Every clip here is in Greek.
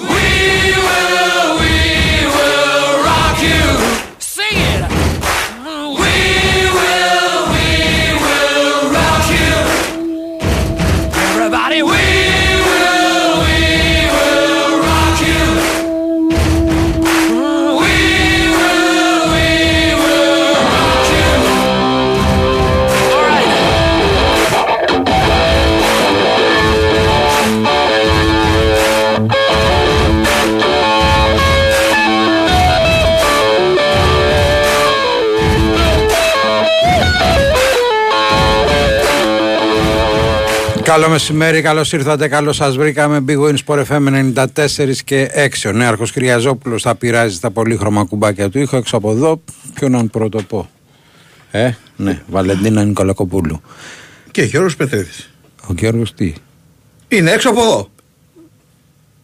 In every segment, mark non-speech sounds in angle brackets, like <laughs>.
We will, we will rock you. Sing it. Καλό μεσημέρι, καλώς ήρθατε, καλώς σας βρήκαμε. Big Win Sport FM 94 και 6. Ο Νέαρχος Κυριαζόπουλος θα πειράζει τα πολύχρωμα κουμπάκια του ήχου έξω από εδώ. Ποιον πρώτο πω; Ε, ναι, Βαλεντίνα Νικολακοπούλου. Και Γιώργος Πετρίδης. Ο Γιώργος τι; Είναι έξω από εδώ.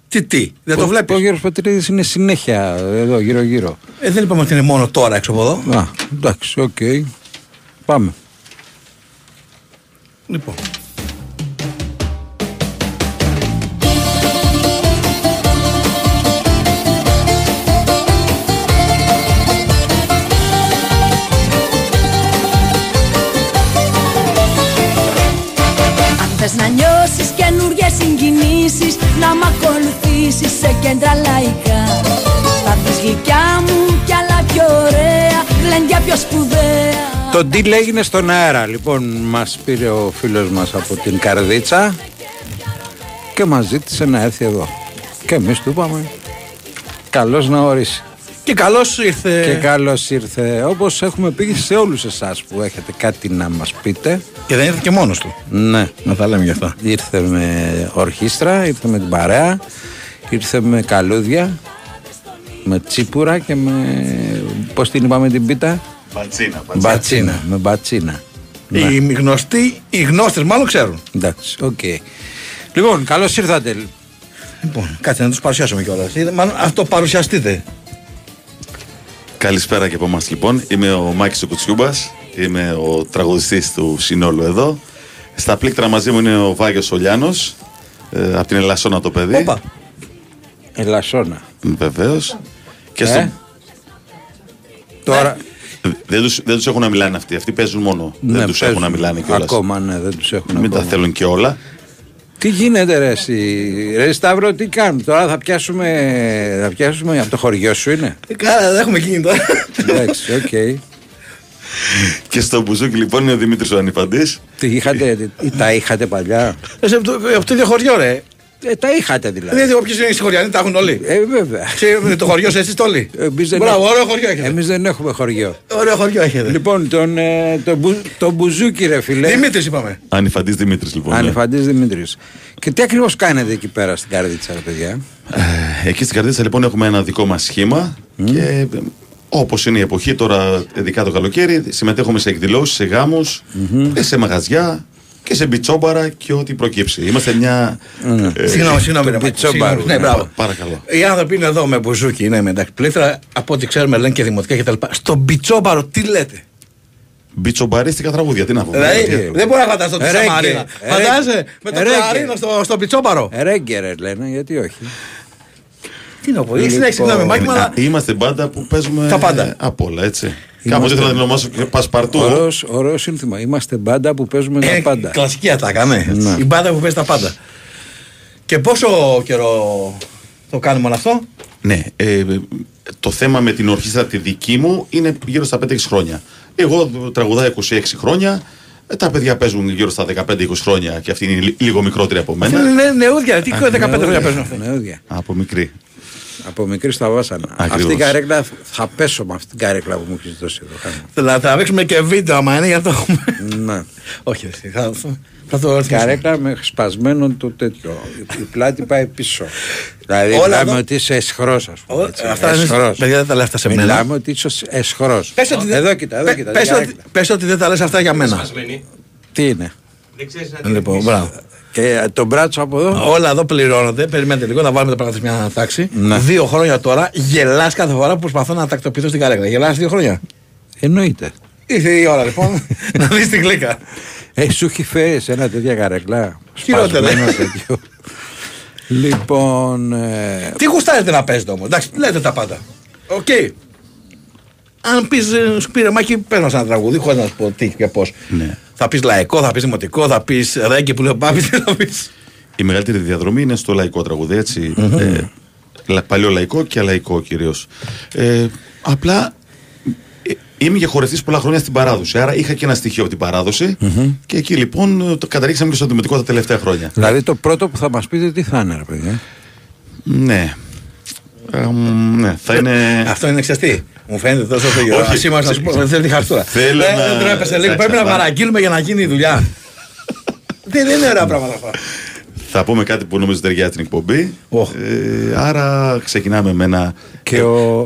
Τι, τι, δεν το Ο- βλέπεις; Ο Γιώργος Πετρίδης είναι συνέχεια εδώ, γύρω-γύρω. Ε, δεν είπαμε ότι είναι μόνο τώρα έξω από εδώ. Α, εντάξει, οκ. Πάμε. Λοιπόν. Να νιώσεις καινούργιες συγκινήσεις Να μ' ακολουθήσεις σε κέντρα λαϊκά Θα δεις γλυκιά μου κι άλλα πιο ωραία Γλέντια πιο σπουδαία Το deal έγινε στον αέρα. Λοιπόν, μας πήρε ο φίλος μας από την Καρδίτσα και μας ζήτησε να έρθει εδώ. Και εμείς του είπαμε. Καλώς να ορίσει. Και καλώς ήρθε. Και καλώς ήρθε. Όπως έχουμε πει σε όλους εσάς που έχετε κάτι να μας πείτε. Και δεν ήρθε και μόνος του. Ναι, Να τα λέμε γι' αυτά. ήρθε με ορχήστρα, ήρθε με την παρέα, ήρθε με καλούδια, με τσίπουρα και με. Πώς την είπαμε την πίτα, Μπατσίνα, Μπατσίνα. Με μπατσίνα. Ναι. Οι γνωστοί, οι γνώστες μάλλον ξέρουν. Εντάξει, οκ. Λοιπόν, καλώς ήρθατε. Λοιπόν, κάτσε να τους παρουσιάσουμε κιόλας. Είδε- Μάλλον αυτό παρουσιαστείτε. Καλησπέρα και από εμάς λοιπόν. Είμαι ο Μάκης ο Κουτσιούμπας. Είμαι ο τραγουδιστής του συνόλου εδώ. Στα πλήκτρα μαζί μου είναι ο Βάγιος Ολιάνος. Ε, από την Ελασσόνα το παιδί. Όπα. Ελασσόνα. Βεβαίως. Και Ε; στο... Τώρα. Δεν, τους, δεν τους έχουν να μιλάνε αυτοί. Αυτοί παίζουν μόνο. ναι, δεν τους έχουν να παίζουν. μιλάνε κιόλας. Ακόμα, ναι, δεν τους έχουν Μην τα ακόμα. θέλουν και όλα. Τι γίνεται, ρε, εσύ; Ρε, Σταύρο, τι κάνουμε. Τώρα θα πιάσουμε, θα πιάσουμε από το χωριό σου, είναι; Ε, Καλά, δεν έχουμε κινητό. Εντάξει, οκ. Και στο μπουζούκι λοιπόν είναι ο Δημήτρης ο Ανιφαντής. Τι είχατε, ή τα είχατε παλιά; Εσύ από το- από το ίδιο χωριό, ρε. Ε, τα είχατε δηλαδή. Δηλαδή, όποιος είναι στη χωριανή, τα έχουν όλοι. Ε, βέβαια. Ξέρετε το χωριό σας, εσείς το όλοι. Εμείς δεν Μπράβο, έχουμε- ωραίο χωριό έχετε. Εμείς δεν έχουμε χωριό. Ωραίο χωριό έχετε. Λοιπόν, τον, ε, τον, μπου, τον μπουζούκι, ρε φίλε. Δημήτρης είπαμε. Ανιφαντής Δημήτρης λοιπόν. ναι. Ανεφαντής Δημήτρης. Και τι ακριβώς κάνετε εκεί πέρα στην καρδίτσα, ρε παιδιά; Ε, Εκεί στην Καρδίτσα λοιπόν έχουμε ένα δικό μας σχήμα και ε, όπως είναι η εποχή τώρα, ειδικά το καλοκαίρι, συμμετέχουμε σε εκδηλώσεις, σε γάμους, και σε μαγαζιά και σε μπιτσόμπαρα και ό,τι προκύψει. Είμαστε μια... ε, Συγγνώμη, συγγνώμη. το ρε, μπιτσόμπαρο. συγγνώμη. Ναι, μπράβο. Παρακαλώ. Οι άνθρωποι είναι εδώ με μπουζούκι, είναι με εντάξει πλήκτρα. Από ό,τι ξέρουμε λένε και δημοτικά κτλ. Στον μπιτσόμπαρο, τι λέτε. Μπιτσομπαρίστικα τραγούδια, τι να πω. Δηλαδή, ε, δεν μπορώ να φανταστώ τη ρέγκε, Σαμαρίνα. ε, Φαντάζεσαι με το ρέγκε. κλαρίνο στο, στο μπιτσόμπαρο. Ρέγκε, ρε λένε, γιατί όχι. Τι να πω, Λοιπόν, συνέχισε, συγγνώμη, Μάκη, μου, αλλά Α, Είμαστε μπάντα που παίζουμε Τα πάντα. ε, απ' όλα, έτσι. Κάπως ήθελα να την ονομάσω και Πασπαρτού. Ωραίος, ωραίος σύνθημα. Είμαστε μπάντα που παίζουμε τα ε, πάντα. κλασική ατάκα, ναι. Ναι. Η μπάντα που παίζει τα πάντα. Και πόσο καιρό το κάνουμε όλο αυτό; Ναι, ε, το θέμα με την ορχήστρα τη δική μου είναι γύρω στα 5-6 χρόνια. Εγώ τραγουδάω 26 χρόνια. ε, Τα παιδιά παίζουν γύρω στα 15-20 χρόνια και αυτή είναι λι- λίγο μικρότερη από μένα. Είναι νε- νεούδια, τι 15 χρόνια παίζουν αυτοί; Νεούδια. Από μικρή. Από μικρή στα βάσανα. Ακριβώς. Αυτή η καρέκλα θα πέσω με αυτή την καρέκλα που μου έχεις δώσει εδώ. Χάμε. Θα τραβήξουμε και βίντεο άμα είναι για να το έχουμε. Ναι. Όχι, εσύ, θα, θα το ρωτήσω. Καρέκλα με σπασμένο το τέτοιο. Η πλάτη πάει πίσω. Δηλαδή Όλα μιλάμε εδώ- ότι είσαι εσχρός, ας πούμε. Ό, έτσι. αυτά είναι- Εσχρός. παιδιά, δεν τα λέει αυτά σε μένα. Μιλάμε ότι είσαι εσχρός. Πες ότι δεν- Εδώ κοίτα, εδώ πε- κοίτα. πες την ότι- καρέκλα. Πες ότι δεν τα λες αυτά για μένα. Τι είναι; Λοιπόν, μπράβο. Και ε, τον μπράτσο από εδώ. Όλα εδώ πληρώνονται. Περιμένετε λίγο να βάλουμε τα πράγματα σε μια τάξη. Ναι. Δύο χρόνια τώρα γελάς κάθε φορά που προσπαθώ να τακτοποιηθώ στην καρέκλα. Γελάς δύο χρόνια. Εννοείται. Ήρθε η ώρα λοιπόν <laughs> να δεις την κλίκα. Ε, σου έχει φέρει σε ένα τέτοια καρέκλα. Χειρότερα. Σπασμένο τέτοιο. λοιπόν. ε, Τι γουστάρετε να παίζετε όμως; Εντάξει, λέτε τα πάντα. Οκ. Αν πεις, σου πει ρε Μάκη, πες μας ένα τραγούδι, χωρίς να σου πω τι και πώς. Ναι. Θα πεις λαϊκό, θα πεις δημοτικό, θα πεις ρέγγι που λέει ο Πάπη, τι θα πεις. Η μεγαλύτερη διαδρομή είναι στο λαϊκό τραγούδι, έτσι. Ε, λα- παλιό λαϊκό και λαϊκό κυρίως. Ε, απλά ε, είμαι και χορευτής πολλά χρόνια στην παράδοση. Άρα είχα και ένα στοιχείο από την παραδοση Και εκεί λοιπόν το καταλήξαμε και στο δημοτικό τα τελευταία χρόνια. δηλαδή το πρώτο που θα μας πείτε τι θα είναι, ρε παιδιά. Ναι. Ε, μ, ναι, θα είναι. Αυτό είναι ξεστή. Μου φαίνεται τόσο το Όχι. Σήμερα να σου πω, δεν θέλει τη χαρτούρα. Θέλω Ε, να- Δεν τρέπεσαι λίγο. Εντάξει, Πρέπει να αλλά- παραγγείλουμε για να γίνει η δουλειά. Δεν είναι ωραία πράγματα αυτά. Θα πούμε κάτι που νομίζω ταιριάζει την εκπομπή. Οχ. Ε, άρα ξεκινάμε με ένα. Και ο,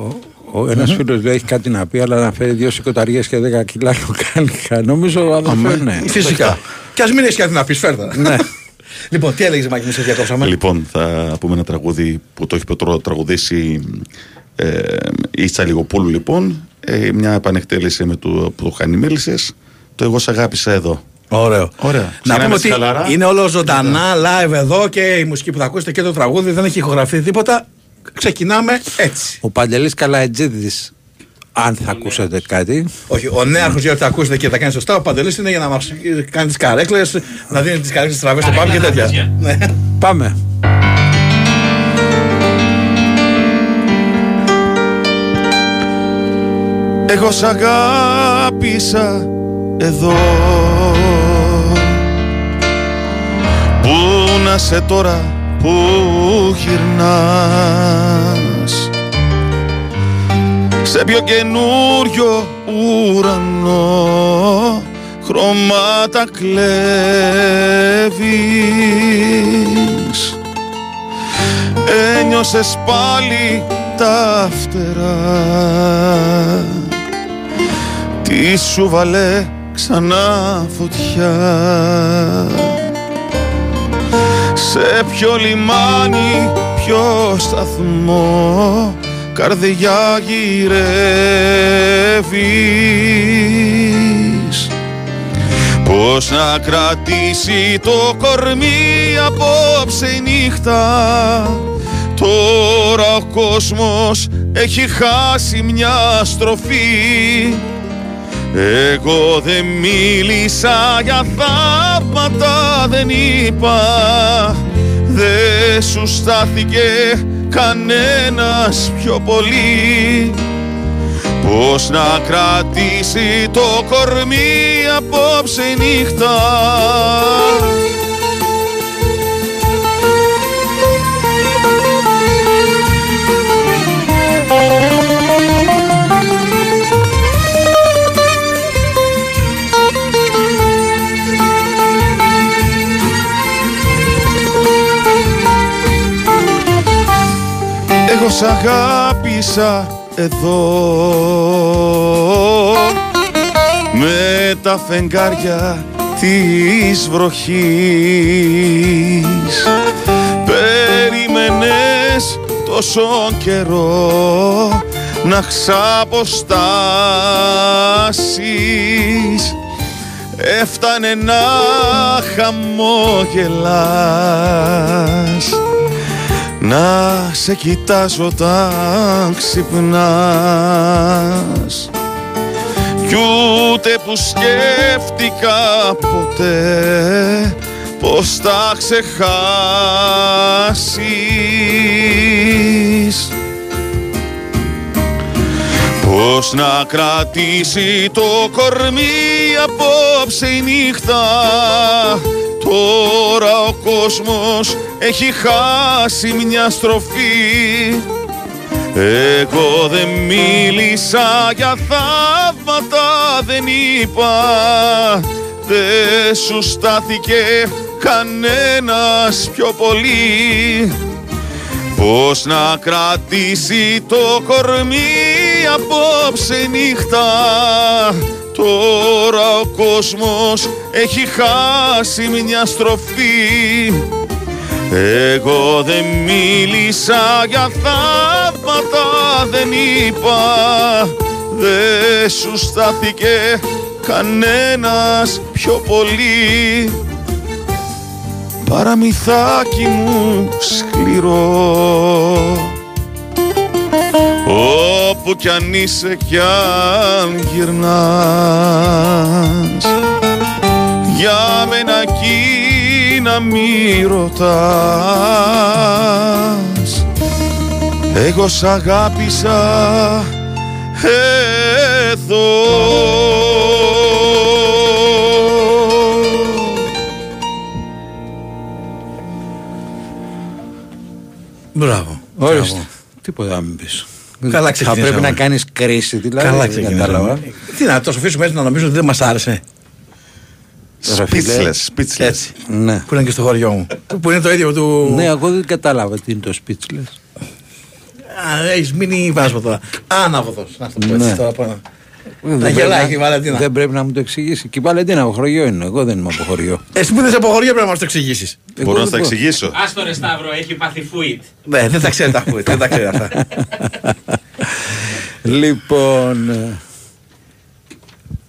ο ένας φίλος λέει έχει κάτι να πει, αλλά να φέρει δύο σηκωταριές και 10 κιλά λουκάνικα. Νομίζω αδερφέ, ναι. Φυσικά. Και ας μην έχεις κάτι να πεις, φέρτα. Ναι. Λοιπόν, τι έλεγες Μάκη, μη σε διακόψαμε; Λοιπόν, θα πούμε ένα τραγούδι που το έχει πετρό- τραγουδήσει ε, η Τσαλιγοπούλου, λοιπόν. Ε, μια επανεκτέλεση με το, που το κάνει Μέλισσες. Το Εγώ Σ' αγάπησα εδώ. Ωραίο. Ωραία. Να Ξεκινάμε πούμε ότι χαλαρά. είναι όλο ζωντανά, live εδώ και η μουσική που θα ακούσετε και το τραγούδι δεν έχει ηχογραφεί τίποτα. Ξεκινάμε έτσι. Ο Παντελής Καλατζίδη, αν θα ακούσετε κάτι. Όχι, ο νέαρχος για ότι θα ακούσετε και θα κάνει σωστά. Ο Παντελής είναι για να μας κάνει τις καρέκλες, να δίνει τις καρέκλες τραβέ στο πάμε και τέτοια. Ναι. Πάμε. Εγώ σ' αγάπησα εδώ Πού να σε τώρα που γυρνάς; Σε πιο καινούριο ουρανό χρώματα κλέβεις. Ένιωσες πάλι τα φτερά. Τι σου βαλέ ξανά φωτιά. Σε ποιο λιμάνι, ποιο σταθμό Καρδιά γυρεύεις. Πώς να κρατήσει το κορμί απόψε η νύχτα. Τώρα ο κόσμος έχει χάσει μια στροφή. Εγώ δεν μίλησα για θαύματα δεν είπα. Δεν σου στάθηκε κανένας πιο πολύ. Πώς να κρατήσει το κορμί απόψε η νύχτα Εγώ σ' αγάπησα εδώ με τα φεγγάρια της βροχής Περίμενες τόσο καιρό να ξαποστάσεις. Έφτανε να χαμόγελας να σε κοιτάζω όταν ξυπνάς. Κι ούτε που σκέφτηκα ποτέ Πως θα ξεχάσεις. Πώς να κρατήσει το κορμί απόψε η νύχτα. Τώρα ο κόσμος έχει χάσει μια στροφή. Εγώ δεν μίλησα για θαύματα δεν είπα. Δεν σου στάθηκε κανένας πιο πολύ. Πώς να κρατήσει το κορμί απόψε νύχτα. Τώρα ο κόσμος έχει χάσει μια στροφή Εγώ δεν μίλησα για θαύματα δεν είπα Δεν σου στάθηκε κανένας πιο πολύ. Παραμυθάκι μου σκληρό. Όπου κι αν είσαι κι αν γυρνάς Για μένα εκεί να μη ρωτάς Εγώ σ' αγάπησα εδώ Μπράβο. Ορίστε. Μπράβο. Τίποτα να μην πεις. Καλά Θα ξεκινήσαμε. πρέπει να κάνεις κρίση δηλαδή. Καλά δεν ξεκινήσαμε. κατάλαβα. Τι να το αφήσουμε έτσι να νομίζουν ότι δεν μας άρεσε. Ρε φίλε. Speechless, speechless. Έτσι. Ναι. Που είναι και στο χωριό μου. Που είναι το ίδιο του. Ναι, εγώ δεν κατάλαβα τι είναι το speechless. Α, Έχεις μείνει βάσμα τώρα. Άναβοδο. Να το πω έτσι Ναι. τώρα. πάνω. Δεν Να πρέπει γελάει να- και η Βαλεντίνα. Δεν πρέπει να μου το εξηγήσει. Και η Βαλεντίνα από χωριό είναι. Εγώ δεν είμαι από χωριό. Εσύ που δεν είσαι από χωριό πρέπει να μας το εξηγήσεις. Μπορώ να δεν στα μπορώ. εξηγήσω. Άστο ρε Σταύρο, έχει πάθει φουίτ. Ναι, δεν τα ξέρει τα ακούει. Δεν τα ξέρει αυτά. <laughs> Λοιπόν.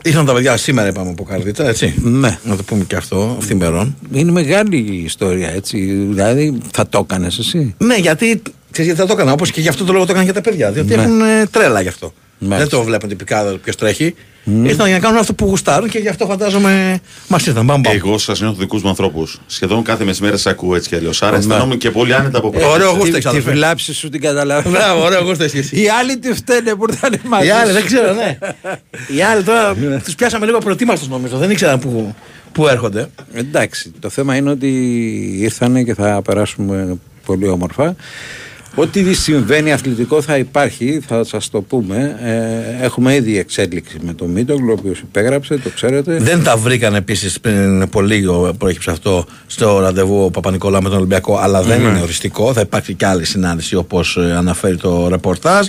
Ε, Ήρθαν τα παιδιά σήμερα, είπαμε από καρδίτσα, έτσι. Ναι. Να το πούμε και αυτό, αυθημερών. Είναι μεγάλη η ιστορία έτσι. Δηλαδή θα το έκανες εσύ; Ναι, γιατί. Ξέρεις γιατί θα το έκανα, όπως και γι' αυτό το λόγο το έκανα και τα παιδιά. Διότι Ναι. έχουν ε, τρέλα γι' αυτό. Μάλιστα. Δεν το βλέπουν τυπικά ποιος τρέχει. Ήρθαν για να κάνουν αυτό που γουστάρουν και γι' αυτό φαντάζομαι μας ήρθαν. Μπαμ, μπαμ. Εγώ σας νιώθω δικούς μου ανθρώπους. Σχεδόν κάθε μεσημέρι σας ακούω έτσι κι αλλιώς. Άρα Ναι. αισθανόμαι και πολύ άνετα από πρώτα. Ωραίο γούστο Τη- έχεις, Τη αδερφέ. βλάψη σου την καταλαβαίνω. Μπράβο, ωραίο γούστο έχεις εσύ. Οι άλλοι τι φταίνε που ήρθαν μαζί. Οι άλλοι σου. δεν ξέρω, ναι. Οι άλλοι τώρα τους πιάσαμε λίγο προετοίμαστου νομίζω. Δεν ήξεραν που, που έρχονται. Εντάξει, το θέμα είναι ότι ήρθανε και θα περάσουμε πολύ όμορφα. Ό,τι συμβαίνει αθλητικό θα υπάρχει, θα σας το πούμε. Ε, έχουμε ήδη εξέλιξη με τον Μίτογλου, ο οποίος υπέγραψε, το ξέρετε. Δεν τα βρήκαν επίσης πριν πολύ λίγο προέκυψε αυτό στο ραντεβού ο Παπα-Νικολάου με τον Ολυμπιακό, αλλά δεν είναι οριστικό. Θα υπάρξει και άλλη συνάντηση όπως αναφέρει το ρεπορτάζ.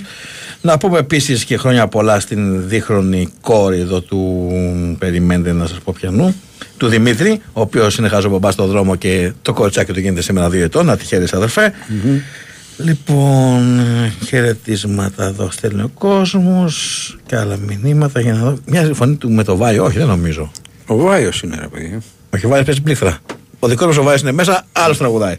Να πούμε επίσης και χρόνια πολλά στην δίχρονη κόρη εδώ του. Περιμένετε να σας πω πιανού. Του Δημήτρη, ο οποίος είναι χαζό μπαμπάς στο δρόμο και το κοριτσάκι του γίνεται σήμερα δύο ετών. Να τη χαίρεσαι, αδερφέ. Λοιπόν, χαιρετίσματα εδώ στέλνει ο κόσμος και άλλα μηνύματα για να δω. Μια φωνή του με το Βάιο, όχι, δεν νομίζω. Ο Βάιος είναι ρε παιδί. Όχι, ο Βάιος παίζει πλήθρα. Ο δικός μας ο Βάιος είναι μέσα, άλλος τραγουδάει.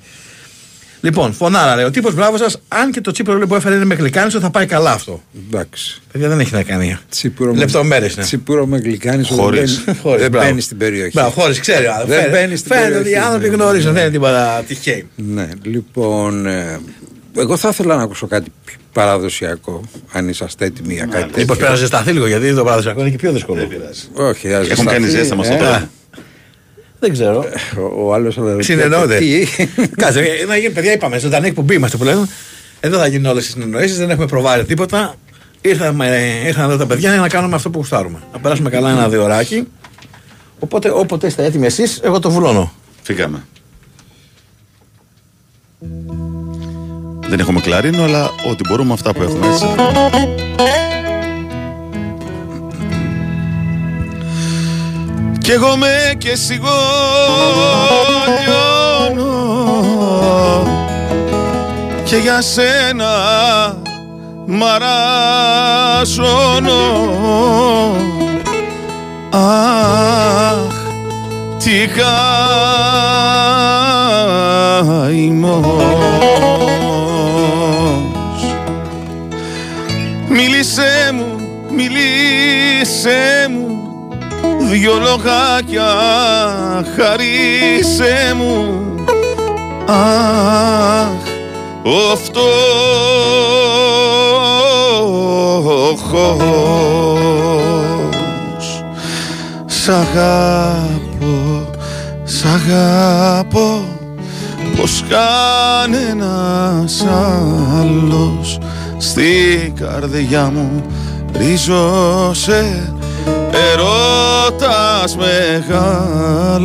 Λοιπόν, φωνάρα λέει: Ο τύπος μπράβο σας, αν και το τσίπρο λέει, που έφερε είναι με γλυκάνισο, θα πάει καλά αυτό. Εντάξει. Παιδιά δεν έχει να κάνει. Τσίπουρο με- Λεπτομέρειες είναι. Τσίπουρο με γλυκάνης Χωρίς. δεν, <laughs> Χωρίς, δεν μπράβο. μπαίνει στην περιοχή. Μπράβο, χωρίς, ξέρει. α, Δεν φαίνεται- μπαίνει στην Φαίνεται ότι οι περιοχή, άνθρωποι ναι. γνωρίζουν, δεν είναι τίποτα τυχαίοι. Ναι, λοιπόν, ε, εγώ θα ήθελα να ακούσω κάτι πιο παραδοσιακό, αν είσαστε έτοιμοι για κάτι Μήπω τέτοιο. πρέπει να ζεσταθεί λίγο, γιατί το παραδοσιακό είναι και πιο δύσκολο. Δεν πειράζει. Όχι, ας Έχουν κάνει ζεσταθεί, ζέσταμα στο ε. τέλος. Δεν ξέρω. Ο, ο άλλος αλλά- Συνεννοούνται. Τι; Κάτσε, ε, να γίνει παιδιά, είπαμε, ζωντανή εκπομπή είμαστε που λένε. Εδώ θα γίνουν όλες οι συνεννοήσεις, δεν έχουμε προβάρει τίποτα. Ήρθαμε, ήρθαν εδώ τα παιδιά για να κάνουμε αυτό που γουστάρουμε. Να περάσουμε καλά ένα δύο ωράκι. Οπότε όποτε είστε έτοιμοι εσείς, εγώ το βουλώνω. Φύγαμε. Δεν έχουμε κλαρίνο, αλλά ό,τι μπορούμε αυτά που έχουμε έτσι. Κι εγώ με και σιγόνιωνω Και για σένα μαράζωνω Αχ, τι καημός Μίλησέ μου, μίλησέ μου Δυο λογάκια χαρίσέ μου. Αχ, ο φτωχός Σ' αγάπω, σ' αγάπω πως κανένας άλλος στη καρδιά μου ρίζωσε ερώτας μεγάλος.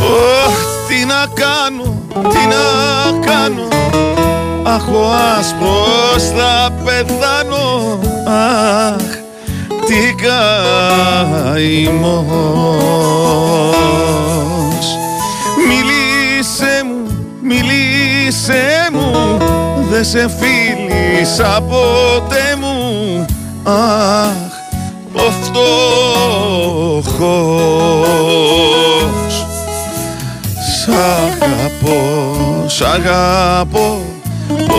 Ωχ, τι να κάνω, τι να κάνω Αχ, ο άσπρος θα πεθάνω. Αχ, τι καημός. Μίλησέ μου, μίλησέ μου. Δε σε φίλησα ποτέ μου. Αχ, ο φτωχός. Σ' αγαπώ, σ' αγαπώ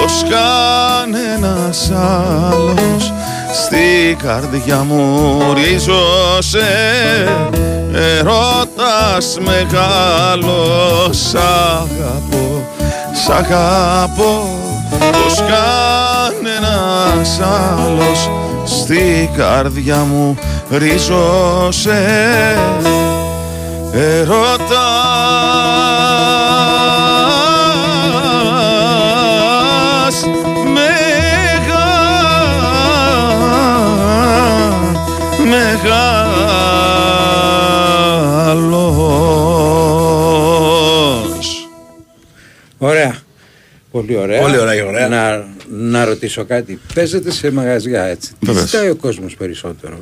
Πως κανένας άλλος Στη καρδιά μου ρίζωσε. Ερώτας μεγάλος Σ' αγαπώ, σ' αγαπώ. Πως κανένας άλλος Στη καρδιά μου ρίζωσε. Ερώτας Πολύ ωραία. Πολύ ωραία, ωραία. Να, να ρωτήσω κάτι. Παίζετε σε μαγαζιά έτσι. Τι Βεβαίως. ζητάει ο κόσμος περισσότερο.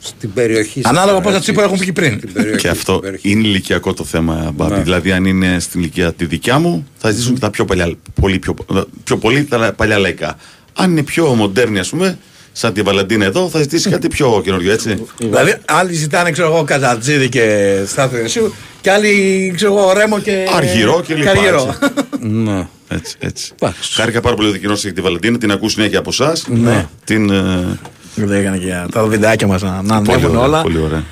Στην περιοχή σας, Ανάλογα τώρα, πόσα έτσι. τσίπουρα έχουν πει πριν. Στην περιοχή, Και αυτό στην περιοχή. είναι ηλικιακό το θέμα, Μπάμπη. Ναι. Δηλαδή, αν είναι στην ηλικία τη δικιά μου, θα ζητήσουν και τα πιο παλιά, πολύ, πιο, πιο πολύ τα παλιά λαϊκά. Αν είναι πιο μοντέρνη, ας πούμε, σαν τη Βαλαντίνα εδώ, θα ζητήσει κάτι πιο καινούριο, έτσι. Δηλαδή, άλλοι ζητάνε, ξέρω εγώ, Καζατζίδη και Στάθου Ιωσίου και άλλοι, ξέρω εγώ, Ρέμο και. Αργυρό και λοιπά, Αργυρό. έτσι. <laughs> Ναι. Έτσι, έτσι. Εντάξει. Χάρηκα πάρα πολύ ότι κοινώσατε τη Βαλαντίνα, την ακούω συνέχεια από εσάς. Ναι. Την. ε, Δεν έκανε και τα βιντεάκια μας να, να πολύ, ανέβουν ωραία, όλα. πολύ ωραία.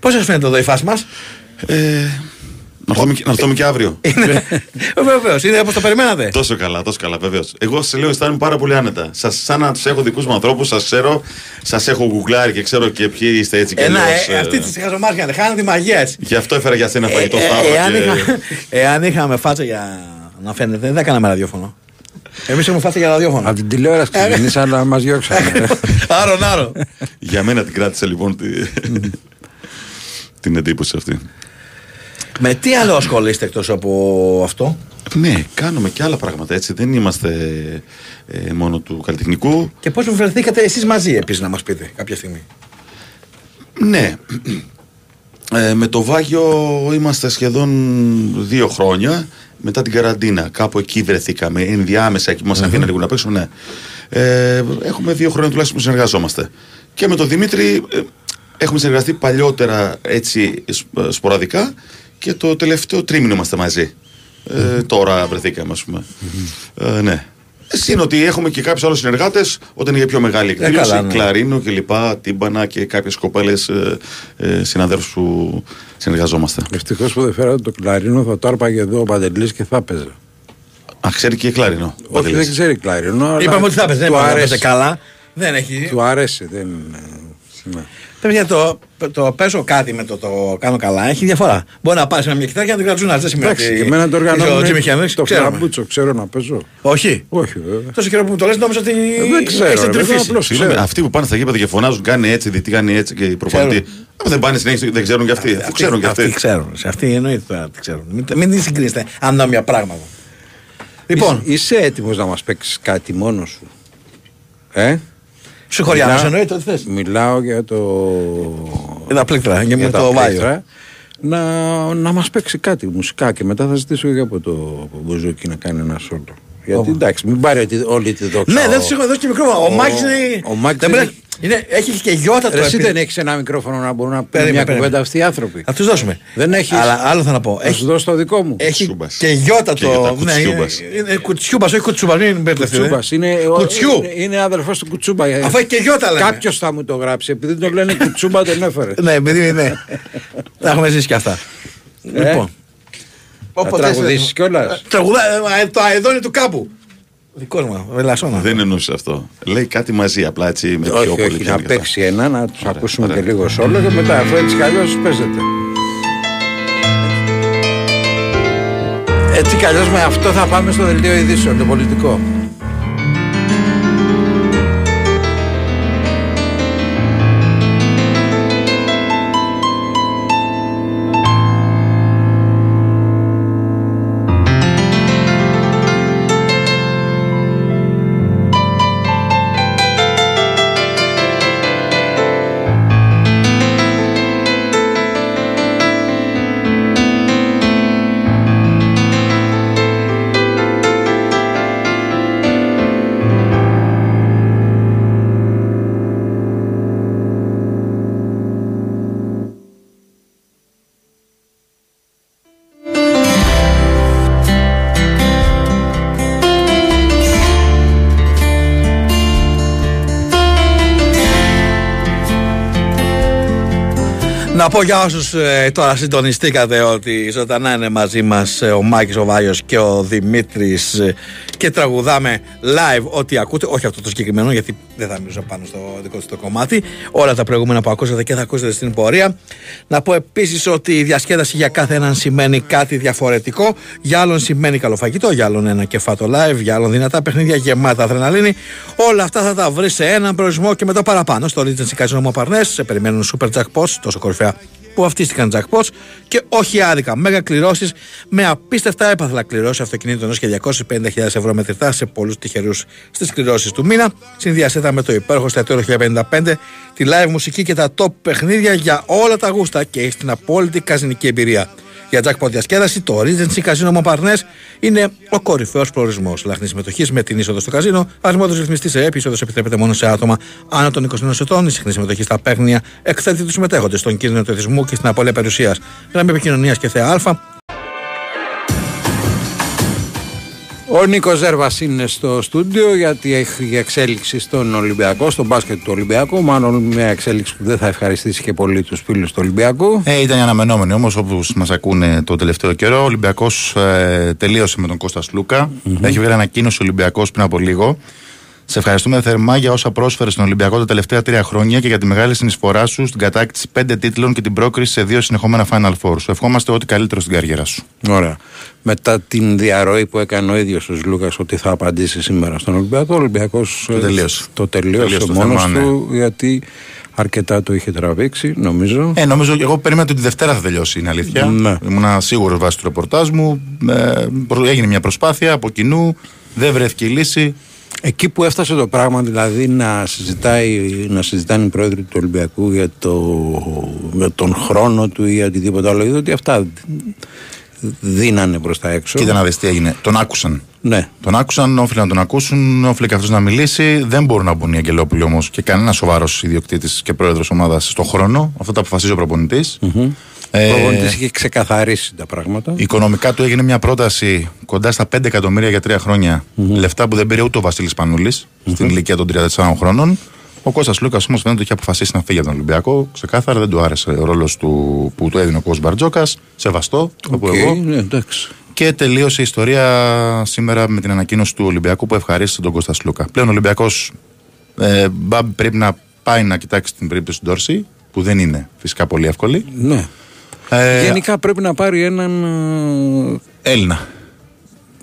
Πώς σας φαίνεται εδώ η φάση μας; Ε, να έρθουμε και- να έρθουμε και αύριο. <laughs> Βεβαίως, είναι όπως το περιμένατε. Τόσο καλά, τόσο καλά, βεβαίως. Εγώ σε λέω αισθάνομαι πάρα πολύ άνετα. Σας, σαν να τους έχω δικούς μου ανθρώπους, σας ξέρω, σας έχω γκουγκλάρει και ξέρω και ποιοι είστε έτσι και Ένα, αλλιώς, ε, ε, αυτή τη χαζομάρια δεν χάνει τη μαγεία έτσι. Γι' αυτό έφερα για σένα φαγητό Ε, ε, Σταύρο. εάν, και... είχα, εάν είχαμε φάτσα για να φαίνεται, δεν κάναμε ραδιόφωνο. Εμείς έχουμε φάτσα για ραδιόφωνο. Από την τηλεόραση ξεκινήσα, αλλά μας διώξανε. <laughs> Άρον, άρον. Για μένα την κράτησα λοιπόν τη... την εντύπωση αυτή. Με τι άλλο ασχολείστε εκτός από αυτό; Ναι, κάνουμε και άλλα πράγματα έτσι. Δεν είμαστε ε, μόνο του καλλιτεχνικού. Και πώς βρεθήκατε εσείς μαζί επίσης να μας πείτε κάποια στιγμή; Ναι. Ε, με το Βάγιο είμαστε σχεδόν δύο χρόνια μετά την καραντίνα. Κάπου εκεί βρεθήκαμε, ενδιάμεσα εκεί που μας αφήνει λίγο να παίξουμε. Ναι. Ε, έχουμε δύο χρόνια τουλάχιστον που συνεργαζόμαστε. Και με τον Δημήτρη ε, έχουμε συνεργαστεί παλιότερα έτσι σπ- ε, σποραδικά και το τελευταίο τρίμηνο είμαστε μαζί. Ε, τώρα βρεθήκαμε, ας πούμε. Ε, ναι. Εσύ είναι ότι έχουμε και κάποιους άλλους συνεργάτες όταν είναι για πιο μεγάλη εκδήλωση. καλά, ναι. Κλαρίνο και λοιπά, τύμπανα και κάποιες κοπέλες ε, ε, συναδέλφους που συνεργαζόμαστε. Ευτυχώς που δεν φέρατε το κλαρίνο, θα το άρπαγε εδώ ο Παντελής και θα έπαιζε. Α, ξέρει και κλαρίνο. ο Όχι, Παντελής. δεν ξέρει κλαρίνο. αλλά Είπαμε ότι θα παίζει. Δεν του είπαμε ότι θα αρέσει. παίζει καλά. Δεν έχει. Του αρέσει. Δεν... Ναι. Παιδιά, το, το παίζω κάτι με το, το κάνω καλά. Έχει διαφορά. Μπορεί να πάρεις μια κιθάρα και να την κρατζούνας. Δεν σημαίνει Εντάξει, ότι και εμένα το είσαι ο οργανώνουν Jimmy Hendrix, το ξέρουμε. φλαμπούτσο, ξέρω να παίζω. Όχι. Όχι, βέβαια. Τόσο καιρό που μου το λες νόμιζα ότι Ε, δεν ξέρω, έχεις ρε, βέβαια, εντρυφήσει. απλώς Συγγνώμη, ξέρω. αυτοί που πάνε στα γήπεδα και φωνάζουν κάνει έτσι, δι- τι κάνει έτσι και οι προπονητή. Αν δεν πάνε συνέχεια, δεν ξέρουν κι αυτοί. Αφού ξέρουν κι Αυτοί αυτοί. ξέρουν. Σε αυτοί εννοείται τώρα τι ξέρουν. Μην, μην τις συγκρίνεστε ανώμια πράγματα. Λοιπόν, Είσαι, είσαι έτοιμος να μας παίξεις κάτι μόνος σου. Ε; Συγχωριάνος Μιλάω- εννοείται ότι θες. Μιλάω για το. Ένα πλήκτρα και με για τα το πλήκτρα. βάιο. Να, να μας παίξει κάτι μουσικά και μετά θα ζητήσω και από το Μπουζούκι να κάνει ένα σόλο. Γιατί Ω. εντάξει, μην πάρει ότι- όλη τη δόξα. Ναι, ο- δεν του έχω δώσει και μικρόφωνο. Ο Μάκης είναι. ο Μάκης δεν είναι- πρέπει- Είναι, έχεις και γιώτα το Ρε, εσύ επί- δεν έχεις ένα μικρόφωνο να μπορούν να πούνε Περίμενε, μια περίμενε. κουβέντα αυτοί οι άνθρωποι. Θα τους δώσουμε. Δεν έχεις. Αλλά άλλο θα να πω. Θα σου Έχει, δώσω το δικό μου. έχει Κουτσιούμπας. και γιώτα Και το. γιώτα, ναι, είναι, κουτσιούμπας. είναι κουτσιούμπας, όχι κουτσούμπας. Μην μπερδευτείτε. Κουτσούμπας. Είναι, ο- Κουτσιού. είναι, είναι αδελφό του Κουτσούμπα. Αφού έχει και γιώτα λένε. Κάποιος θα μου το γράψει. Επειδή το λένε Κουτσούμπα, τον έφερε. Ναι, επειδή ναι. Τα έχουμε ζήσει και αυτά. Λοιπόν. Θα τραγουδήσεις κιόλας; Τραγουδά, ε, το αεδόνι του κάπου. Δικό μου, βελασόνα. Δεν εννοούσε αυτό. Λέει κάτι μαζί, απλά έτσι με πιο Όχι, πολύ όχι, να πιάνει και αυτά. παίξει ένα, να τους ακούσουμε ωραία. και λίγο σόλο και μετά αφού έτσι κι αλλιώς παίζεται. Έτσι κι αλλιώς με αυτό θα πάμε στο δελτίο ειδήσεων, το πολιτικό. Πω για όσους τώρα συντονιστήκατε ότι ζωντανά είναι μαζί μας ο Μάκης ο Βάιος και ο Δημήτρης και τραγουδάμε live ό,τι ακούτε. Όχι αυτό το συγκεκριμένο, γιατί δεν θα μιλούσα πάνω στο δικό του το κομμάτι. Όλα τα προηγούμενα που ακούσατε και θα ακούσετε στην πορεία. Να πω επίσης ότι η διασκέδαση για κάθε έναν σημαίνει κάτι διαφορετικό. Για άλλον σημαίνει καλό φαγητό, για άλλον ένα κεφάτο live, για άλλον δυνατά παιχνίδια γεμάτα αδρεναλίνη. Όλα αυτά θα τα βρεις σε έναν προορισμό και μετά παραπάνω στο Regency Casino Moparnes. Σε περιμένουν super jackpots, τόσο κορυφαία που βαφτίστηκαν jackpots και όχι άδικα. Μέγα κληρώσεις με απίστευτα έπαθλα κληρώσεις αυτοκινήτων έω και 250.000 ευρώ μετρητά σε πολλούς τυχερούς στις κληρώσεις του μήνα. Συνδυασέτα με το υπέροχο εστιατόριο 1055, τη live μουσική και τα top παιχνίδια για όλα τα γούστα και έχει την απόλυτη καζινική εμπειρία. Για jackpot διασκέδαση, το Regency Casino Montparnasse είναι ο κορυφαίος προορισμός. Λαχνής συμμετοχής με την είσοδο στο καζίνο, αρμόδιο ρυθμιστής σε ΕΠ, είσοδο επιτρέπεται μόνο σε άτομα άνω των 21 ετών. Η συχνή συμμετοχή στα παίγνια εκθέτει τους συμμετέχοντες στον κίνδυνο του εθισμού και στην απώλεια περιουσίας. Γραμμή επικοινωνίας και ΘΕΑ Ο Νίκος Ζέρβας είναι στο στούντιο γιατί έχει εξέλιξη στον Ολυμπιακό, στον μπάσκετ του Ολυμπιακού. Μάλλον μια εξέλιξη που δεν θα ευχαριστήσει και πολύ τους φίλους του Ολυμπιακού. Ε, ήταν αναμενόμενη όμως, όπως μας ακούνε το τελευταίο καιρό. Ο Ολυμπιακός ε, τελείωσε με τον Κώστας Σλούκα. Έχει βγάλει ανακοίνωση ο Ολυμπιακός πριν από λίγο. Σε ευχαριστούμε θερμά για όσα πρόσφερες στον Ολυμπιακό τα τελευταία τρία χρόνια και για τη μεγάλη συνεισφορά σου στην κατάκτηση πέντε τίτλων και την πρόκριση σε δύο συνεχόμενα Final Four. Σου ευχόμαστε ό,τι καλύτερο στην καριέρα σου. Ωραία. Μετά την διαρροή που έκανε ο ίδιος ο Λούκα ότι θα απαντήσει σήμερα στον Ολυμπιακό, ο Ολυμπιακός Το τελείωσε. το τελείωσε Τελείωσε το μόνος θέμα, του γιατί αρκετά το είχε τραβήξει, νομίζω. Ε, νομίζω, εγώ περίμενα ότι τη Δευτέρα θα τελειώσει, είναι αλήθεια. Ναι. Ήμουν σίγουρος βάσει του ρεπορτάζ μου. Ε, προ- έγινε μια προσπάθεια από κοινού, δεν βρέθηκε η λύση. Εκεί που έφτασε το πράγμα, δηλαδή να, συζητάει, να συζητάνε οι πρόεδροι του Ολυμπιακού για, το, για τον χρόνο του ή οτιδήποτε άλλο, είδε ότι αυτά δίνανε προς τα έξω. Κοίτα να δεις τι έγινε. Τον άκουσαν. Ναι. Τον άκουσαν, όφιλαν να τον ακούσουν, όφιλε και αυτό να μιλήσει. Δεν μπορούν να μπουν οι Αγγελόπουλοι όμως και κανένας σοβαρός ιδιοκτήτης και πρόεδρος ομάδας στον χρόνο. Αυτό τα αποφασίζει ο προπονητη Ε, Ο προπονητής είχε ξεκαθαρίσει τα πράγματα. Οικονομικά του έγινε μια πρόταση κοντά στα 5 εκατομμύρια για τρία χρόνια. Λεφτά που δεν πήρε ούτε ο Βασίλης Σπανούλης στην ηλικία των 34 χρόνων. Ο Κώστας Σλούκας όμως φαίνεται ότι είχε αποφασίσει να φύγει από τον Ολυμπιακό. Ξεκάθαρα δεν του άρεσε ο ρόλος του που του έδινε ο Κώστα Μπαρτζόκας. Σεβαστό, το πω Οκ, εγώ. ναι, εντάξει. Και τελείωσε η ιστορία σήμερα με την ανακοίνωση του Ολυμπιακού που ευχαρίστησε τον Κώστας Σλούκα. Πλέον ο Ολυμπιακός ε, μπα- πρέπει να πάει να κοιτάξει την περίπτωση του Ντόρση, που δεν είναι φυσικά πολύ εύκολη. Ναι. Ε, Γενικά πρέπει να πάρει έναν. ε, Έλληνα.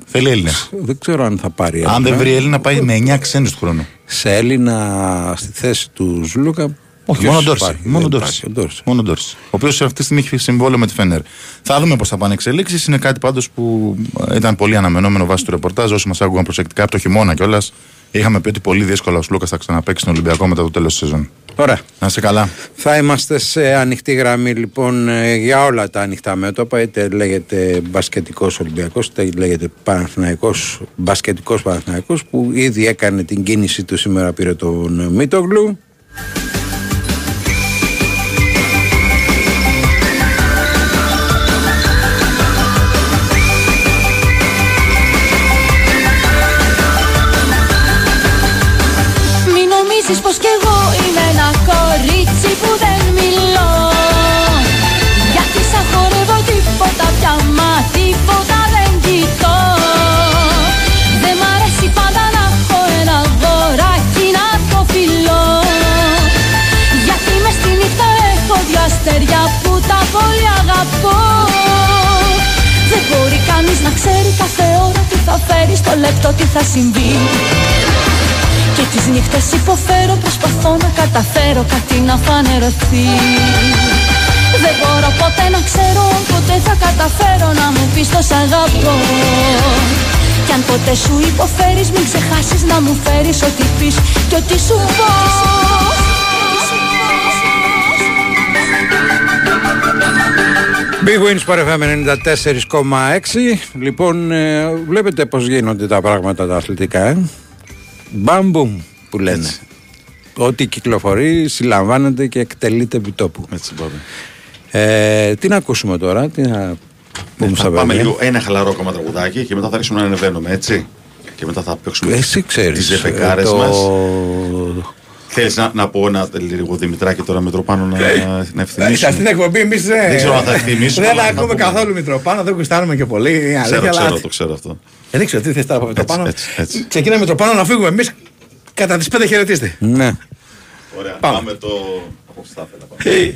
Θέλει Έλληνα. Δεν ξέρω αν θα πάρει Αν δεν Έλληνα. βρει Έλληνα, πάει με 9 ξένους του χρόνου. Σε Έλληνα στη θέση του Ζλούκα. Όχι, ποιος μόνο Ντόρση. υπάρχει, Μόνο δεν Ντόρση. υπάρχει, ο Ντόρση. Μόνο Ντόρση. Ο οποίος αυτή τη στιγμή έχει συμβόλαιο με τη Φένερ. Θα δούμε πώς θα πάνε εξελίξεις. Είναι κάτι πάντως που ε, ήταν πολύ αναμενόμενο βάσει του ρεπορτάζ. Όσοι μας άκουγαν προσεκτικά από το χειμώνα κιόλας, είχαμε πει ότι πολύ δύσκολα ο Σλούκας θα ξαναπέξει στον Ολυμπιακό μετά το τέλος της σεζόν. Ωραία. Να είσαι καλά. Θα είμαστε σε ανοιχτή γραμμή λοιπόν ε, για όλα τα ανοιχτά μέτωπα. Είτε λέγεται μπασκετικός Ολυμπιακός, είτε λέγεται Παναθηναϊκός, μπασκετικός Παναθηναϊκός που ήδη έκανε την κίνηση του σήμερα πήρε τον Μίτογλου. Ώρα τι θα φέρει στο λεπτό τι θα συμβεί. Και τις νύχτες υποφέρω προσπαθώ να καταφέρω κάτι να φανερωθεί. Δεν μπορώ ποτέ να ξέρω αν ποτέ θα καταφέρω να μου πεις το σ' αγαπώ. Κι αν ποτέ σου υποφέρεις μην ξεχάσεις να μου φέρεις ό,τι πεις και ό,τι σου πω Big Wins Sport FM 94,6 Λοιπόν, ε, βλέπετε πως γίνονται τα πράγματα τα αθλητικά ε; Μπαμπουμ που λένε Ό,τι κυκλοφορεί συλλαμβάνεται και εκτελείται επί τόπου Έτσι, πάμε. ε, Τι να ακούσουμε τώρα, τι να πούμε στα Θα πάμε παιδιά λίγο ένα χαλαρό ακόμα τραγουδάκι και μετά θα ρίξουμε να ανεβαίνουμε, έτσι. Και μετά θα παίξουμε Εσύ ξέρεις τις ζεφεκάρες το... μας. Θέλεις να, να πω ένα λίγο Δημητράκη τώρα Μητροπάνο να, να Σε ευθυμίσω. αυτήν την εκπομπή εμείς Δεν ξέρω αν θα ευθυμίσουμε, Δεν αλλά να ακούμε πούμε. καθόλου Μητροπάνο, δεν γουστάρουμε και πολύ. είναι Ξέρω, αλήθεια, αλλά- ξέρω, το ξέρω αυτό. Ε, Δεν ξέρω τι θες τώρα από Μητροπάνο. έτσι, έτσι. Ξεκινάμε Μητροπάνο να φύγουμε εμείς κατά τις 5 χαιρετίστε. Ναι Ωραία, Πάμε. πάμε, το... Απόψε θα ήθελα, πάμε.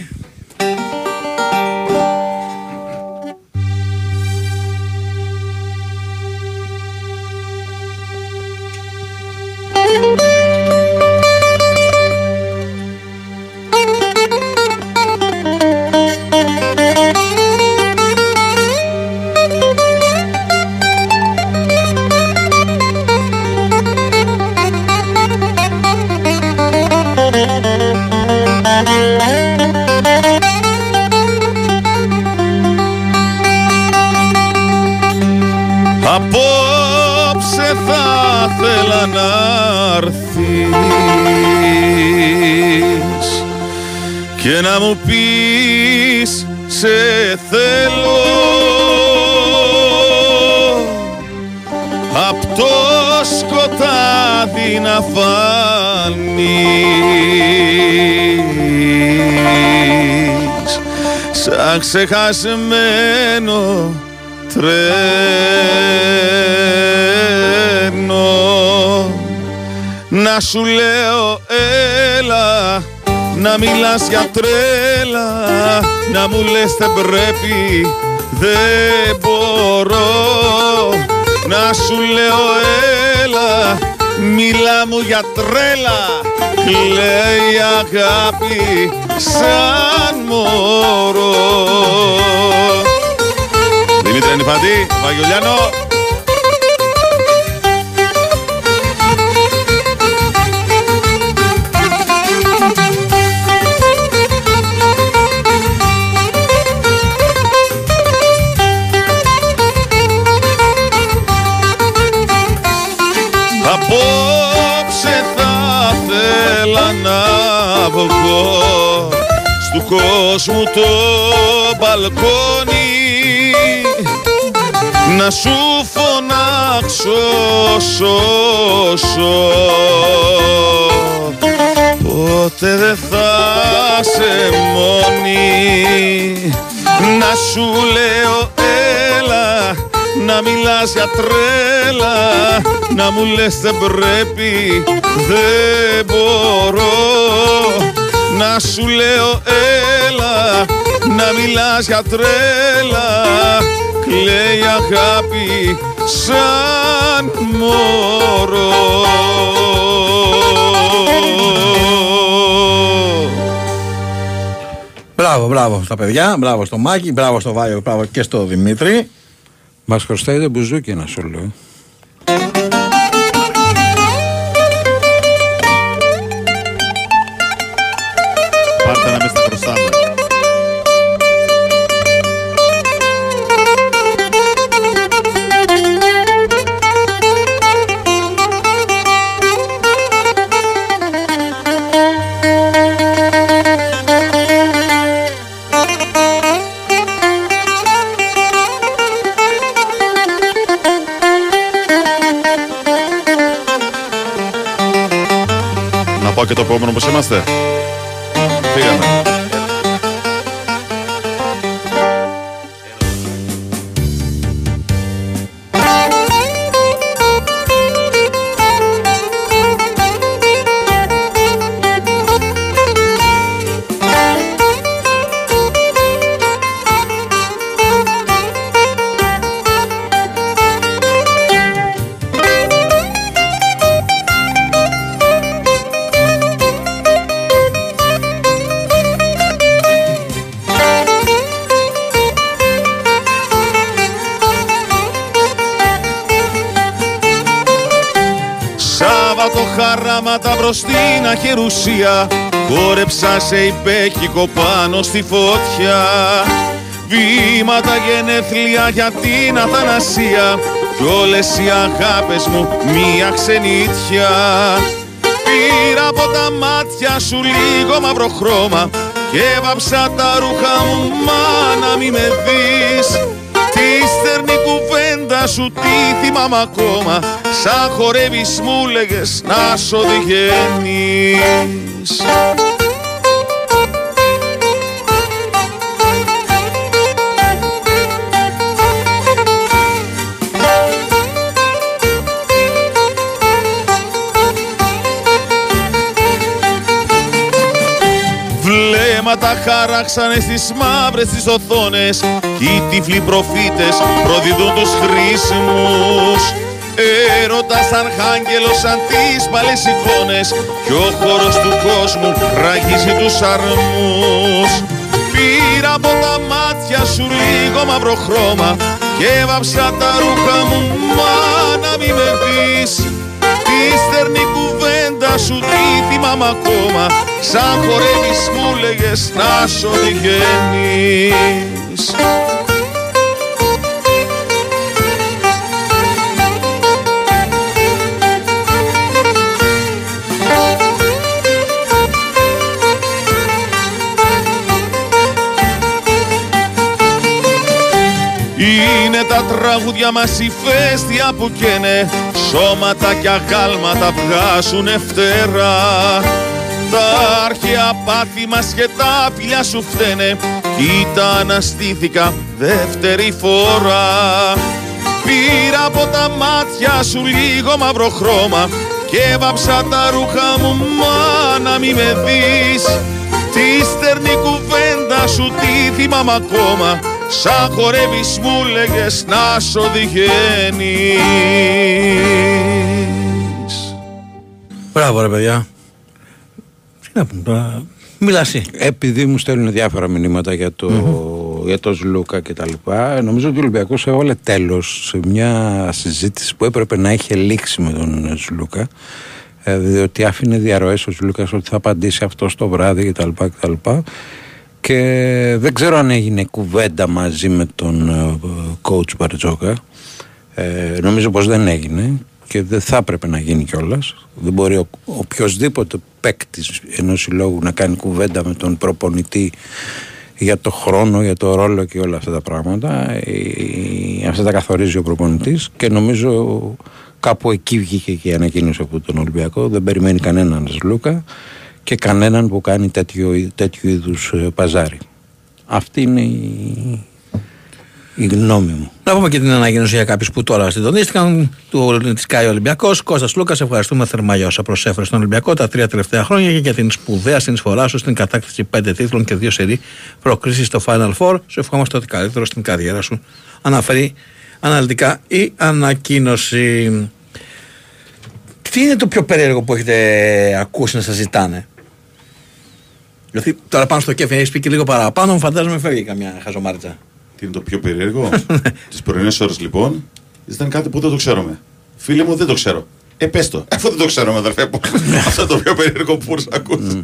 Μου πεις σε θέλω. Απ' το σκοτάδι να φανείς σαν ξεχασμένο τρένο. Να σου λέω έλα να μιλάς για τρέλα να μου λες δεν πρέπει δεν μπορώ. Να σου λέω έλα μιλά μου για τρέλα. Λέει αγάπη σαν μωρό. Δημήτρη Ανιφαντή, Βαγγελιάνο. Στου κόσμου το μπαλκόνι. Να σου φωνάξω σώσω Ποτέ δεν θα σε μόνη. Να σου λέω έλα να μιλάς για τρέλα. Να μου λες δεν πρέπει, δεν μπορώ Να σου λέω έλα να μιλάς για τρέλα Κλαίει αγάπη σαν μωρό Μπράβο, μπράβο στα παιδιά, μπράβο στο Μάκη, μπράβο στο Βάιο, μπράβο και στο Δημήτρη. Μας χρωστάει το μπουζούκι ένα σόλο ε. και το επόμενο πώ είμαστε. Μπροστίνα χερουσία Χόρεψα σε υπέχικο πάνω στη φωτιά. Βήματα γενέθλια για την Αθανασία Κι όλες οι αγάπες μου μία ξενίτια Πήρα από τα μάτια σου λίγο μαύρο χρώμα Και έβαψα τα ρούχα μου μάνα μη με δεις. Τη στερνή κουβέντα σου τι θυμάμαι ακόμα. Σαν χορεύεις μου λέγες να σ' οδηγαίνεις Βλέμματα χαράξανε στις μαύρες τις οθόνες Κι οι τυφλοί προφήτες προδίδουν τους χρήσιμους. Έρωτας σαν χάγγελος σαν τις παλές εικόνες Κι ο χώρος του κόσμου ραγίζει τους αρμούς. Πήρα από τα μάτια σου λίγο μαύρο χρώμα Και έβαψα τα ρούχα μου μάνα μη με δεις Τη στερνή κουβέντα σου τι θυμάμαι ακόμα. Σαν χορεύεις μου λέγες να σ' οδηγαίνεις τα τραγούδια μας ηφαίστεια που καίνε Σώματα και αγάλματα βγάζουνε φτερά Τα αρχαία πάθη μας και τα φιλιά σου φταίνε. Κοίτα αναστήθηκα δεύτερη φορά. Πήρα από τα μάτια σου λίγο μαύρο χρώμα Και έβαψα τα ρούχα μου μάνα μη με δεις. Τη στερνή κουβέντα σου τι θυμάμαι ακόμα Σαν χορεύεις μου λέγες να σ' οδηγαίνεις Μπράβο ρε παιδιά. Τι να πούμε τώρα. Μιλά εσύ. Επειδή μου στέλνουν διάφορα μηνύματα για το, για το Ζλούκα και τα λοιπά, νομίζω ότι ο Ολυμπιακός έβαλε τέλος σε μια συζήτηση που έπρεπε να είχε λήξει με τον Ζλούκα ε, διότι άφηνε διαρροές ο Ζλούκας ότι θα απαντήσει αυτό το βράδυ και τα λοιπά και τα λοιπά και δεν ξέρω αν έγινε κουβέντα μαζί με τον ε, coach Μπαρτζόκα ε, νομίζω πως δεν έγινε και δεν θα έπρεπε να γίνει κιόλας. Δεν μπορεί ο οποιοδήποτε παίκτης ενός συλλόγου να κάνει κουβέντα με τον προπονητή για το χρόνο, για το ρόλο και όλα αυτά τα πράγματα. Ε, Αυτά τα καθορίζει ο προπονητής και νομίζω κάπου εκεί βγήκε και η ανακοίνωση από τον Ολυμπιακό. Δεν περιμένει κανέναν Λούκα και κανέναν που κάνει τέτοιο, τέτοιο είδους παζάρι. Αυτή είναι η, η γνώμη μου. Να πούμε και την ανακοίνωση για κάποιους που τώρα συντονίστηκαν. Του της ΚΑΙ Ολυμπιακός. Κώστας Λούκας, ευχαριστούμε θερμά για όσα προσέφερε στον Ολυμπιακό τα τρία τελευταία χρόνια και για την σπουδαία συνεισφορά σου στην κατάκτηση πέντε τίτλων και δύο σερή προκρίσεις στο Final Four. Σου ευχόμαστε ότι καλύτερο στην καριέρα σου. Αναφέρει αναλυτικά η ανακοίνωση. Τι είναι το πιο περίεργο που έχετε ακούσει να σας ζητάνε; Γιατί τώρα πάνω στο κέφι έχεις πει και λίγο παραπάνω, μου φαντάζομαι φεύγει καμιά χαζομάρτσα. Τι είναι το πιο περίεργο; <laughs> Τις πρωινές ώρες λοιπόν ήταν κάτι που δεν το ξέρουμε. Φίλε μου, δεν το ξέρω. Ε, πες το. <laughs> Αφού δεν το ξέρουμε, αδερφέ μου. Αυτό το πιο περίεργο που μπορείς να ακούσεις.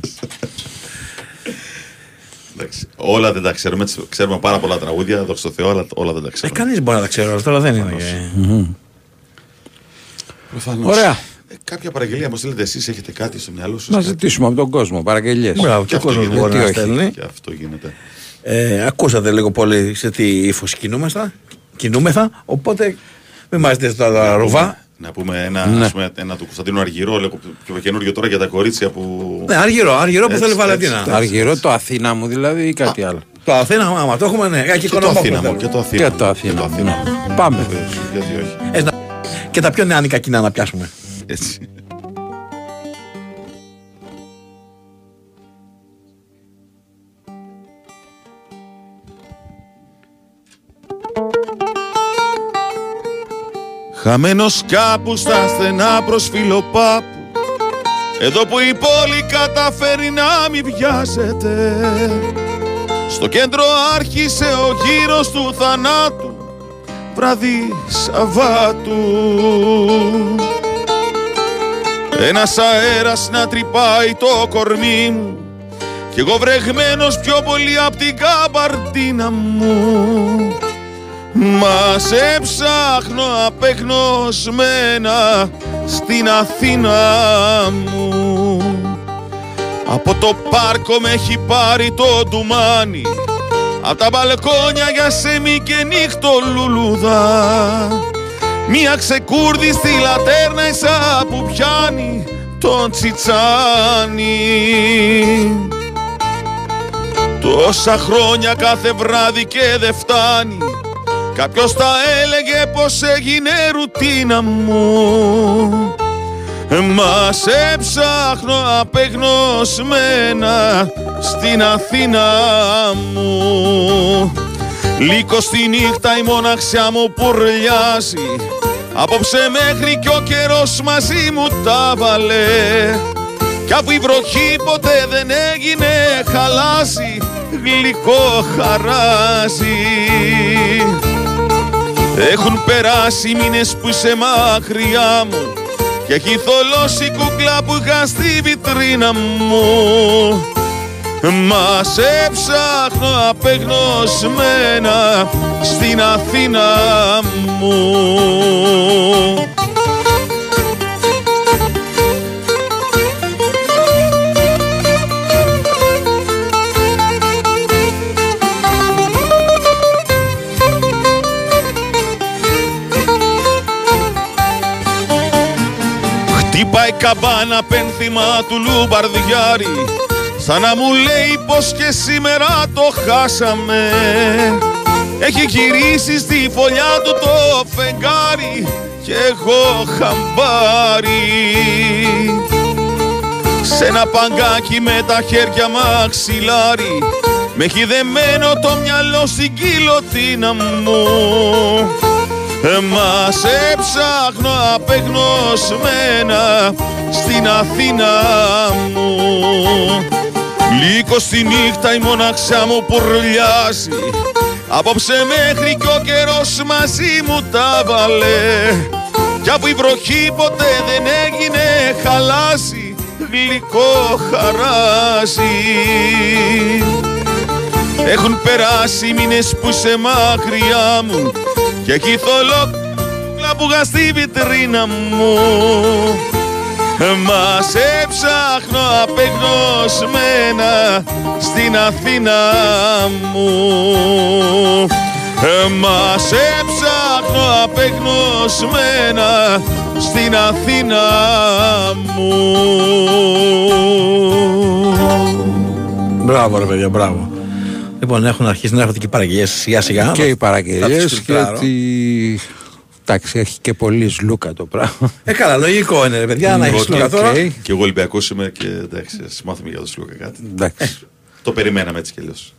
Εντάξει, όλα δεν τα ξέρουμε. έτσι, Ξέρουμε πάρα πολλά τραγούδια, δόξα τω Θεώ, αλλά όλα δεν τα Ε, ξέρουμε. κανείς μπορεί να τα ξέρει όλα αυτά, αλλά δεν είναι. και- Προφανώς. Ωραία. Ε, κάποια παραγγελία μου στείλετε εσείς, έχετε κάτι στο μυαλό σας. Να ζητήσουμε από τον κόσμο παραγγελίες. Μπράβο, και ο αυτό κόσμος γίνεται. μπορεί Γιατί να όχι. στέλνει. Και αυτό γίνεται. Ε, ακούσατε λίγο πολύ σε τι ύφος κινούμεθα, κινούμεθα. Οπότε μην μα δείτε τώρα ρουβά. Να πούμε ένα, Ναι. ας πούμε, ένα του Κωνσταντίνου Αργυρό, λίγο πιο καινούριο τώρα για τα κορίτσια που. Ναι, αργυρό, αργυρό που Έτσι, θέλει έτσι, Βαλεντίνα. έτσι. Αργυρό το Αθήνα μου δηλαδή ή κάτι άλλο. Το Αθήνα, άμα το έχουμε, ναι, και Και το οικονομικό Αθήνα μου. θέλουμε. Και το Αθήνα. Και μου. το Αθήνα. Και το μου, Αθήνα. ναι. Πάμε. Βεβαίως, Γιατί όχι. Ε, να- Και τα πιο νεανικά κοινά να πιάσουμε. Έτσι. Χαμένος κάπους στα στενά προς φιλοπάπου. Εδώ που η πόλη καταφέρει να μην βιάζεται. Στο κέντρο άρχισε ο γύρος του θανάτου. Βράδυ Σαββάτου Ένας αέρας να τρυπάει το κορμί μου. Κι εγώ βρεγμένος πιο πολύ απ' την καμπαρτίνα μου. Μας σε ψάχνω απεγνωσμένα στην Αθήνα μου. Από το πάρκο με έχει πάρει το ντουμάνι. Απ' τα μπαλκόνια για σεμί και νύχτο λουλούδα Μια ξεκούρδη στη λατέρνα ίσα που πιάνει τον τσιτσάνι. Τόσα χρόνια κάθε βράδυ και δεν φτάνει. Κάποιος τα έλεγε πως έγινε ρουτίνα μου. Μας σε ψάχνω απεγνωσμένα στην Αθήνα μου Λύκος στη νύχτα η μοναξιά μου πουρλιάζει Απόψε μέχρι κι ο καιρός μαζί μου τα βάλε. Κι αφού η βροχή ποτέ δεν έγινε χαλάσει Γλυκό χαράζει. Έχουν περάσει μήνες που είσαι μακριά μου Και έχει θολώσει η κούκλα που είχα στη βιτρίνα μου Μα σε ψάχνω απεγνωσμένα στην Αθήνα μου. Χτύπάει καμπάνα πένθυμα του λουμπαρδιάρι Σαν να μου λέει πως και σήμερα το χάσαμε. Έχει γυρίσει στη φωλιά του το φεγγάρι Και εγώ χαμπάρι. Σ' ένα παγκάκι με τα χέρια μαξιλάρι Με έχει δεμένο το μυαλό στην κοιλωτίνα μου. Ε, Μα σε ψάχνω απεγνωσμένα στην Αθήνα μου Λύκο στη νύχτα η μοναξιά μου πουρλιάζει Απόψε μέχρι κι ο καιρός μαζί μου τα βάλε. Κι αφού η βροχή ποτέ δεν έγινε χαλάσει Γλυκό χαράζει. Έχουν περάσει μήνες που σε μακριά μου Και έχει θολό που είχα στη βιτρίνα μου Μας σε ψάχνω απεγνωσμένα στην Αθήνα μου Μας σε ψάχνω απεγνωσμένα στην Αθήνα μου Μπράβο, ρε παιδιά, μπράβο. Λοιπόν, έχουν αρχίσει να έρχονται και παραγγελίες σιγά σιγά. Και οι Θα παραγγελίε τις φιλτράρω. Γιατί. Εντάξει, έχει και πολύ σλούκα το πράγμα. Ε, καλά, λογικό είναι, ρε παιδιά, να έχεις Οκ, λογικά τώρα. οκ. Και εγώ Ολυμπιακός είμαι και εντάξει, ας μάθουμε για το Σλούκα κάτι. Εντάξει. Το περιμέναμε έτσι κι αλλιώς.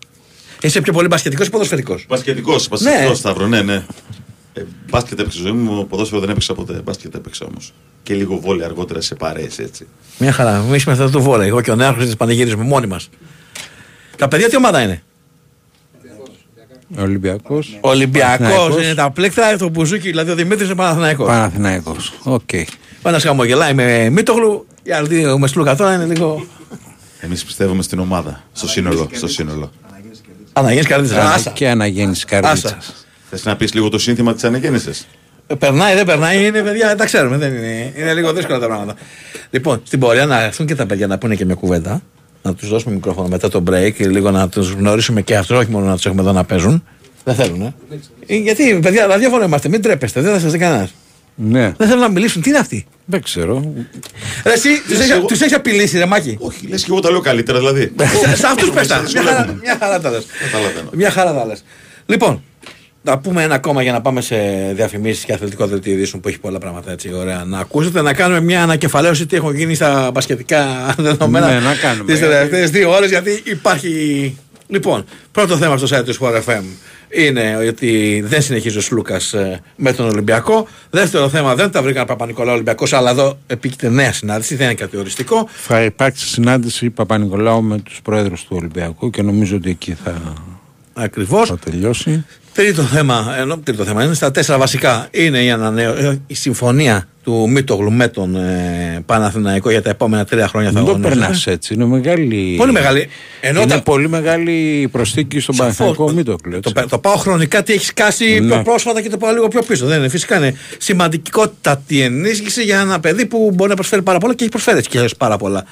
Είσαι πιο πολύ μπασκετικός ή ποδοσφαιρικός; Μπασκετικός, Ναι. μπασκετικός Σταύρο, ναι, ναι. Ε, μπάσκετ έπαιξε ζωή μου, ποδόσφαιρο δεν έπαιξα ποτέ. Μπάσκετ έπαιξα όμως. Και λίγο βόλεϊ αργότερα σε παρέες έτσι. Μια χαρά. Εμείς είμαστε αυτό το βόλεϊ. Εγώ και ο Νέαρχος της πανηγυρίζουμε μόνοι μας. Τα παιδιά τι ομάδα είναι; Ολυμπιακός. Ολυμπιακός είναι τα πλέκτρα, το μπουζούκι, δηλαδή ο Δημήτρης είναι Παναθηναϊκός. Παναθηναϊκός. Οκ. Ο ένας χαμογελάει με Μίτογλου, οι άλλοι δύο με Σλούκα τώρα είναι λίγο. Εμείς πιστεύουμε στην ομάδα, στο σύνολο. Στο σύνολο. Αναγέννηση Καρδίτσα. Άσα. Άσα. Και Αναγέννηση Καρδίτσα. Άσα. Θες να πεις λίγο το σύνθημα της Αναγέννηση. Ε, Περνάει, δεν περνάει, είναι παιδιά, τα ξέρουμε. Δεν είναι, είναι λίγο δύσκολα τα πράγματα. Λοιπόν, στην πορεία να έρθουν και τα παιδιά να πούνε και μια κουβέντα. Να τους δώσουμε μικρόφωνο μετά το break, λίγο να τους γνωρίσουμε και αυτού, όχι μόνο να τους έχουμε εδώ να παίζουν. Δεν θέλουν, ε. Ε, Γιατί, παιδιά, ραδιόφωνο είμαστε, μην τρέπεστε, δεν θα σας δει κανένας. Ναι, Δεν θέλουν να μιλήσουν. Τι είναι αυτοί; δεν ξέρω. Ρε, εσύ τους έχεις- εγώ- τους έχεις απειλήσει, ρε Μάκη. Όχι, λες και εγώ τα λέω καλύτερα δηλαδή. Σε- Σε αυτούς πες τα. Σας Μια χαρά- βλέπουμε. Μια χαρά τα λες. Καταλαβαίνω. Μια χαρά τα λες. Λοιπόν, να πούμε ένα ακόμα για να πάμε σε διαφημίσεις και αθλητικό δελτίο ειδήσεων που έχει πολλά πράγματα έτσι ωραία. Να ακούσετε, να κάνουμε μια ανακεφαλαίωση τι έχουν γίνει στα μπασκετικά <laughs> δεδομένα Ναι, να κάνουμε. τις τελευταίες δύο ώρες γιατί υπάρχει. Λοιπόν, πρώτο θέμα στο site του Sport FM είναι ότι δεν συνεχίζει ο Σλούκας με τον Ολυμπιακό. Δεύτερο θέμα, δεν τα βρήκαν Παπα-Νικολάου Ολυμπιακός, αλλά εδώ επίκειται νέα συνάντηση, δεν είναι κάτι οριστικό. Θα υπάρξει συνάντηση Παπα-Νικολάου με τους πρόεδρους του Ολυμπιακού και νομίζω ότι εκεί θα, Ακριβώς. θα τελειώσει. Τρίτο θέμα, ενώ τρίτο θέμα είναι στα τέσσερα βασικά. Είναι η, ανανέω, ε, η συμφωνία του Μίτογλου με τον ε, Παναθηναϊκό για τα επόμενα τρία χρόνια. θα Δεν το αγωνίζεται. περνάς έτσι. Είναι μεγάλη. Πολύ μεγάλη. Ενώ είναι τα- πολύ μεγάλη προσθήκη στον Σαφώς. Παναθηναϊκό Μήτοκλο. Το, το πάω χρονικά τι έχει κάσει Ναι. πιο πρόσφατα και το πάω λίγο πιο πίσω. Δεν είναι. Φυσικά είναι σημαντικότατη ενίσχυση για ένα παιδί που μπορεί να προσφέρει πάρα πολλά και έχει προσφέρει έτσι και αλλιώς πάρα πολλά.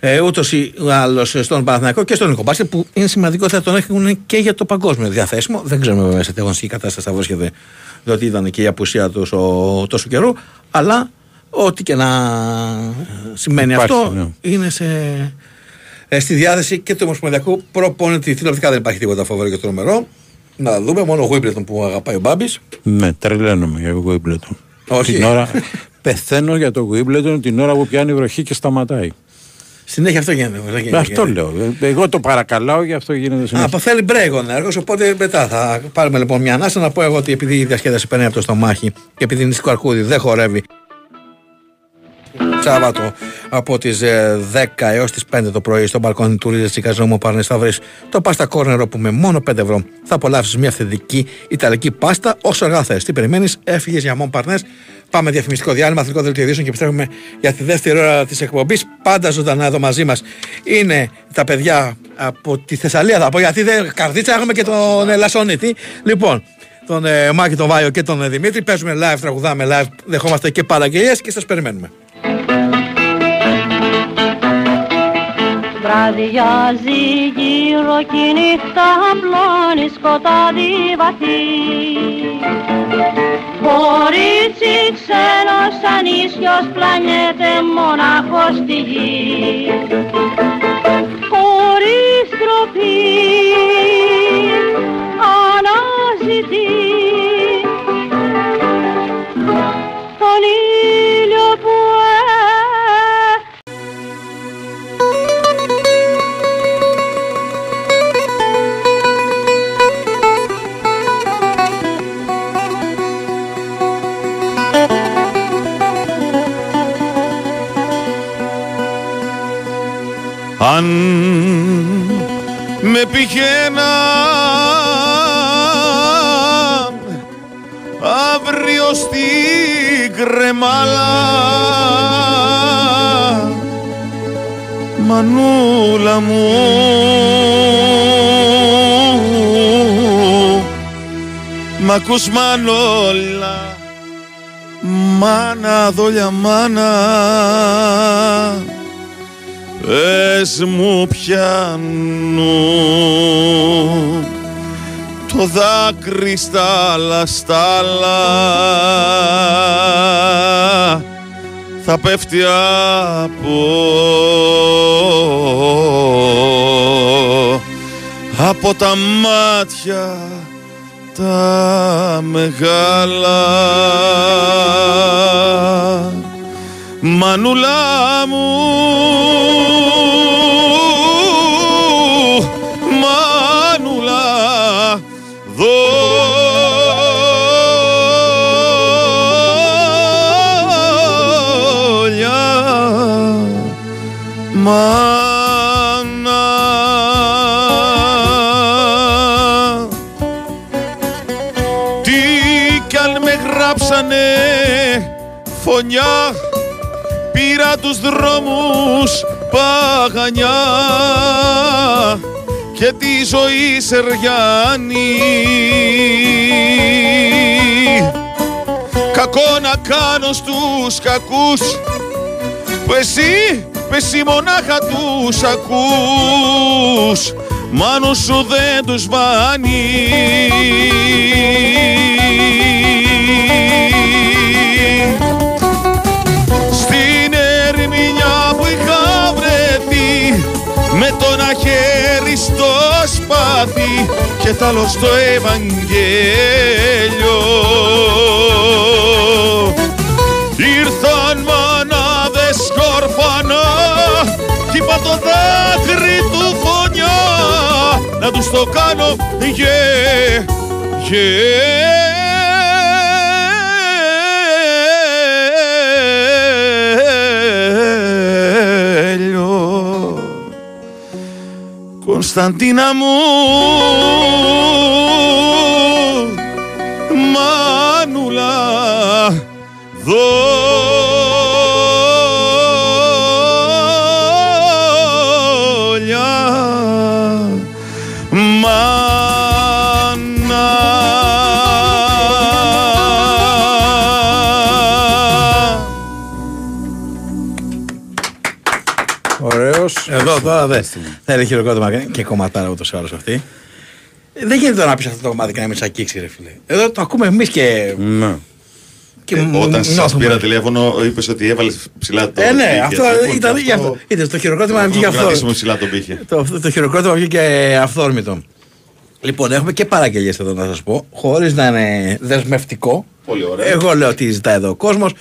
Ε, Ούτως ή άλλως στον Παναθηναϊκό και στον Νικομπάσκετ που είναι σημαντικό ότι θα τον έχουν και για το παγκόσμιο διαθέσιμο. Δεν ξέρουμε βέβαια σε τι αγωνιστική κατάσταση θα βρίσκεται, διότι ήταν και η απουσία τους ο- τόσο καιρού. Αλλά ό,τι και να σημαίνει Υπάρχει, αυτό ναι. είναι σε, ε, στη διάθεση και του Ομοσπονδιακού προπονητή. Τηλεοπτικά δεν υπάρχει τίποτα φοβερό και τρομερό. Να δούμε, μόνο ο Γουίμπλετον που αγαπάει ο Μπάμπης. Ναι, τρελαίνομαι για Wimbledon. Όχι. Την ώρα, <laughs> πεθαίνω για το Wimbledon την ώρα που πιάνει βροχή και σταματάει. Συνέχεια αυτό γίνεται. δεν γίνεται. Αυτό λέω. Ε, Εγώ το παρακαλάω και αυτό γίνεται Α, συνέχεια. από θέλει break ο έργος, οπότε μετά θα πάρουμε λοιπόν μια ανάσα να πω εγώ ότι επειδή η διασκέδαση παίρνει από το στομάχι και επειδή η Νηστικό Αρκούδη δεν χορεύει Σάββατο από τις 10 έως τις 5 το πρωί στο μπαλκόνι του Ρίζα Τσικαζόμου Παρνέ θα βρει το πάστα κόρνερο που με μόνο 5 ευρώ θα απολαύσεις μια αυθεντική ιταλική πάστα όσο αργά θες. Τι περιμένεις, έφυγες για μόνο Παρνές. Πάμε διαφημιστικό διάλειμμα, αθλητικό δελτίο ειδήσεων και επιστρέφουμε για τη δεύτερη ώρα της εκπομπής. Πάντα ζωντανά εδώ μαζί μας είναι τα παιδιά από τη Θεσσαλία, θα πω γιατί δεν καρδίτσα έχουμε και τον ε, Λασονίτη. Λοιπόν, τον ε, Μάκη, τον Βάιο και τον ε, Δημήτρη. Παίζουμε live, τραγουδάμε live, δεχόμαστε και παραγγελίες και σας περιμένουμε. Βραδιάζει γύρω κι η νύχτα απλώνει σκοτάδι βαθύ. Κορίτσι ξένος ανίσιος πλανιέται μονάχος στη γη. Χωρίς τροπή αναζητεί τον Αν με πηγαίνα αύριο στην κρεμάλα Μανούλα μου Μ' ακούς μανόλα Μάνα δόλια μάνα Πες μου πιάνου το δάκρυ στα λαστάλα. Θα πέφτει από από τα μάτια τα μεγάλα. Μανούλα μου Μάνα. Τι κι αν με γράψανε φωνιά πήρα τους δρόμους παγανιά. Και τη ζωή σεριάνη κακό να κάνω στους κακούς που εσύ, Πες μονάχα τους ακούς σου δεν τους βάνει. Στην ερμηνιά που είχα βρεθεί Με τον αχέρι στο σπάθι Και τ' στο Ευαγγέλιο. Να τους το κάνω. Γε, γέλιο Κωνσταντίνα μου. Μάνουλα δόλια Εδώ τώρα δεν θα είναι χειροκρότημα και κομματάρα ούτως ή άλλως αυτή. Δεν γίνεται τώρα να πεις αυτό το κομμάτι και να μην σε αγγίξει, ρε φίλε. Εδώ το ακούμε εμείς και. Ναι. και Ε, μ- Όταν σας νιώθουμε. πήρα τηλέφωνο, είπες ότι έβαλες ψηλά το Ε, ναι, πύχη, αυτό έτσι, λοιπόν, ήταν και γι' αυτό. Είδες το χειροκρότημα αυτό βγήκε να κρατήσουμε αυτό. ψηλά το πύχη. Το, το χειροκρότημα βγήκε αυθόρμητο. Λοιπόν, έχουμε και παραγγελίες εδώ να σας πω, χωρίς να είναι δεσμευτικό. Πολύ ωραία. Εγώ λέω ότι ζητάει εδώ ο κόσμος.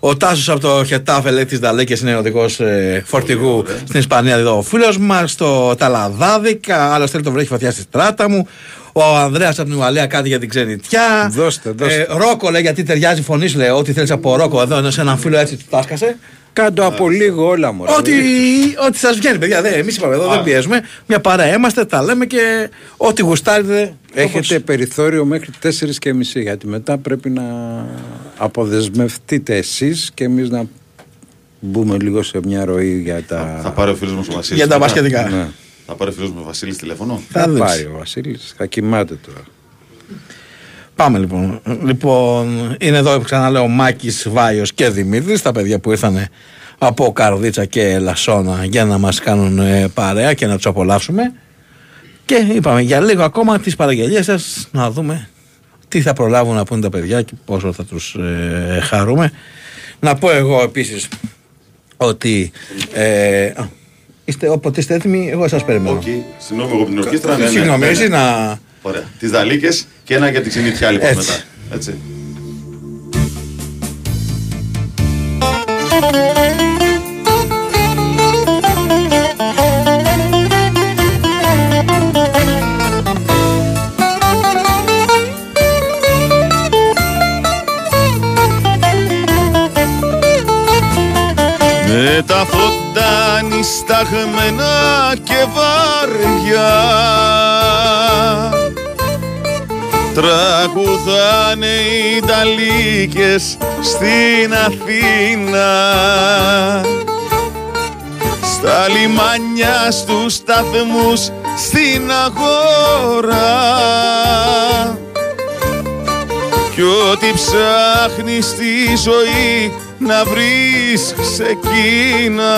Ο Τάσος από το Χετάφε λέει τη Δαλέκες είναι οδηγός ε, φορτηγού στην Ισπανία. Εδώ ο φίλος μας. Το Ταλαδάδικα. Άλλος θέλει το βρέχει φωτιά στη στράτα μου. Ο Ανδρέας από την Ουαλία κάτι για την ξενιτιά. Δώστε, δώστε. Ε, ρόκο λέει γιατί ταιριάζει η φωνή σου. Λέει ό,τι θέλεις από ρόκο εδώ. Ενώ σε έναν φίλο έτσι του τάσκασε. Κάντο από λίγο όλα μου. Ό,τι, ό,τι σας βγαίνει, παιδιά. Εμείς είπαμε εδώ, δεν πιέζουμε. Μια παρέα είμαστε, τα λέμε και ό,τι γουστάρετε. Έχετε όπως- περιθώριο μέχρι 4 και μισή γιατί μετά πρέπει να αποδεσμευτείτε εσείς και εμείς να μπούμε λίγο σε μια ροή για τα... Θα πάρει ο φίλος μας ο Βασίλης. Για τα μπασκετικά. Ναι. Θα πάρει ο φίλος μου ο Βασίλης τηλέφωνο; Θα Θα δεις. πάρει ο Βασίλης, θα κοιμάται τώρα. Πάμε λοιπόν. Λοιπόν, είναι εδώ ξαναλέω ο Μάκης, Βάιος και Δημήτρης, τα παιδιά που ήρθαν από Καρδίτσα και Λασόνα για να μας κάνουν ε, παρέα και να τους απολαύσουμε. Και είπαμε για λίγο ακόμα τις παραγγελίες σας να δούμε τι θα προλάβουν να πούνε τα παιδιά και πόσο θα τους ε, χαρούμε. Να πω εγώ επίσης ότι ε, α, είστε, όποτε είστε έτοιμοι, εγώ σας περιμένω. Οκ, συγγνώμη εγώ από την ορχήστρα. ναι, ναι, Συγγνώμη, ναι, ναι. εσείς να... Ωραία. Τις νταλίκες και ένα για την ξενιτιά λοιπόν Έτσι. μετά. Έτσι. Με τα φώτα νησταγμένα και βαριά Τραγουδάνε οι Ιταλίκες στην Αθήνα. Στα λιμάνια στους σταθμούς στην αγορά. Κι ό,τι ψάχνεις στη ζωή να βρεις ξεκίνα.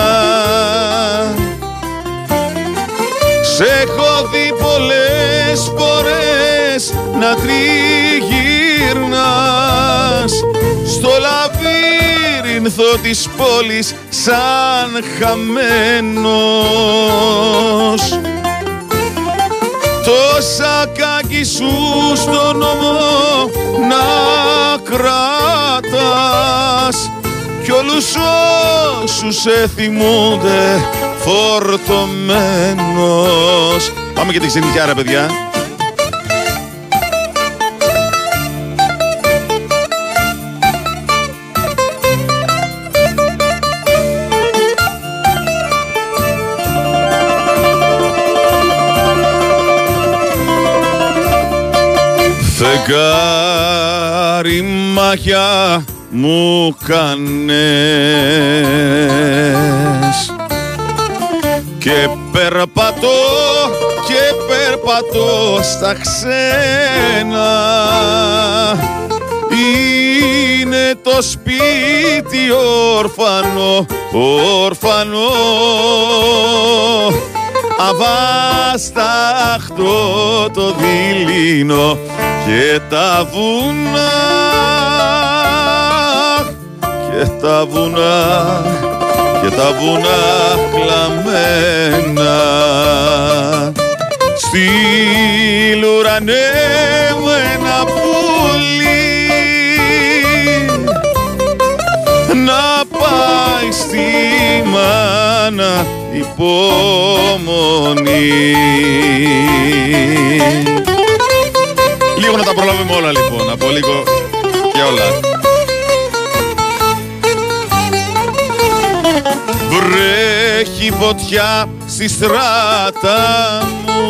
Σε έχω δει πολλές φορές να τριγυρνάς Στο λαβύρινθο της πόλης σαν χαμένος. Το σακάκι σου στο νόμο να κρατάς κι όλους όσους σε θυμούνται φορτωμένος. Πάμε και την ξενικιάρα παιδιά Φεγγάρι μαγιά μου κάνες. Και περπατώ και περπατώ στα ξένα. Είναι το σπίτι όρφανο, όρφανο αβάσταχτο το δειλίνο και τα βουνά. Και τα βουνά και τα βουνά κλαμμένα. Στείλ ουρανές υπομονή. Λίγο να τα προλάβουμε όλα λοιπόν, από λίγο και όλα. Βρέχει φωτιά στη στράτα μου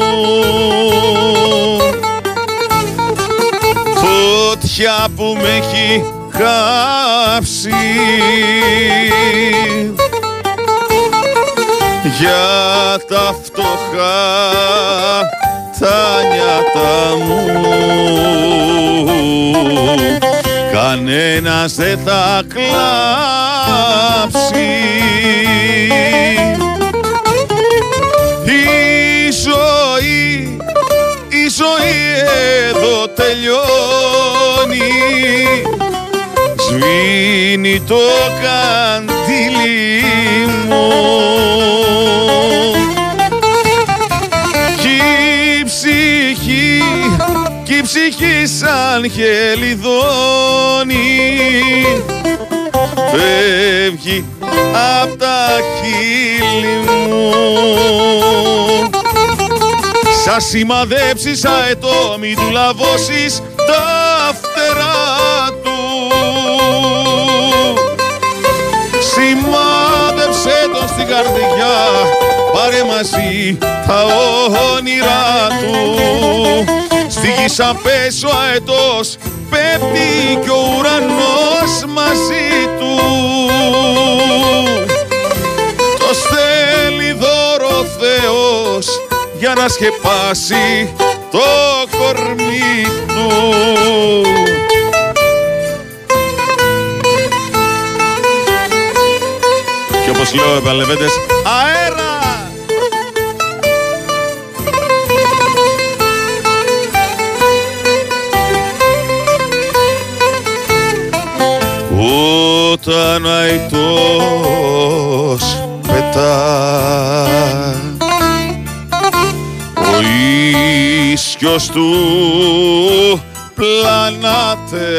Φωτιά που με έχει κάψει για τα φτωχά τα νιάτα μου. Κανένας δεν θα κλάψει. Η ζωή, η ζωή εδώ τελειώνει. Σβήνει το καντήλι μου σαν χελιδόνι φεύγει απ' τα χείλη μου. Σα σημαδέψεις αετό μη του λαβώσεις τα φτερά του. Σημάδεψε τον στην καρδιά πάρε μαζί τα όνειρά του Στη γη σαν πέσει ο αετός πέφτει κι ο ουρανός μαζί του Το στέλνει δώρο ο Θεός για να σκεπάσει το κορμί του Και όπως λέω επαλεβέντες αέρα! Όταν αητός πετάς ο ίσιος του πλανάται.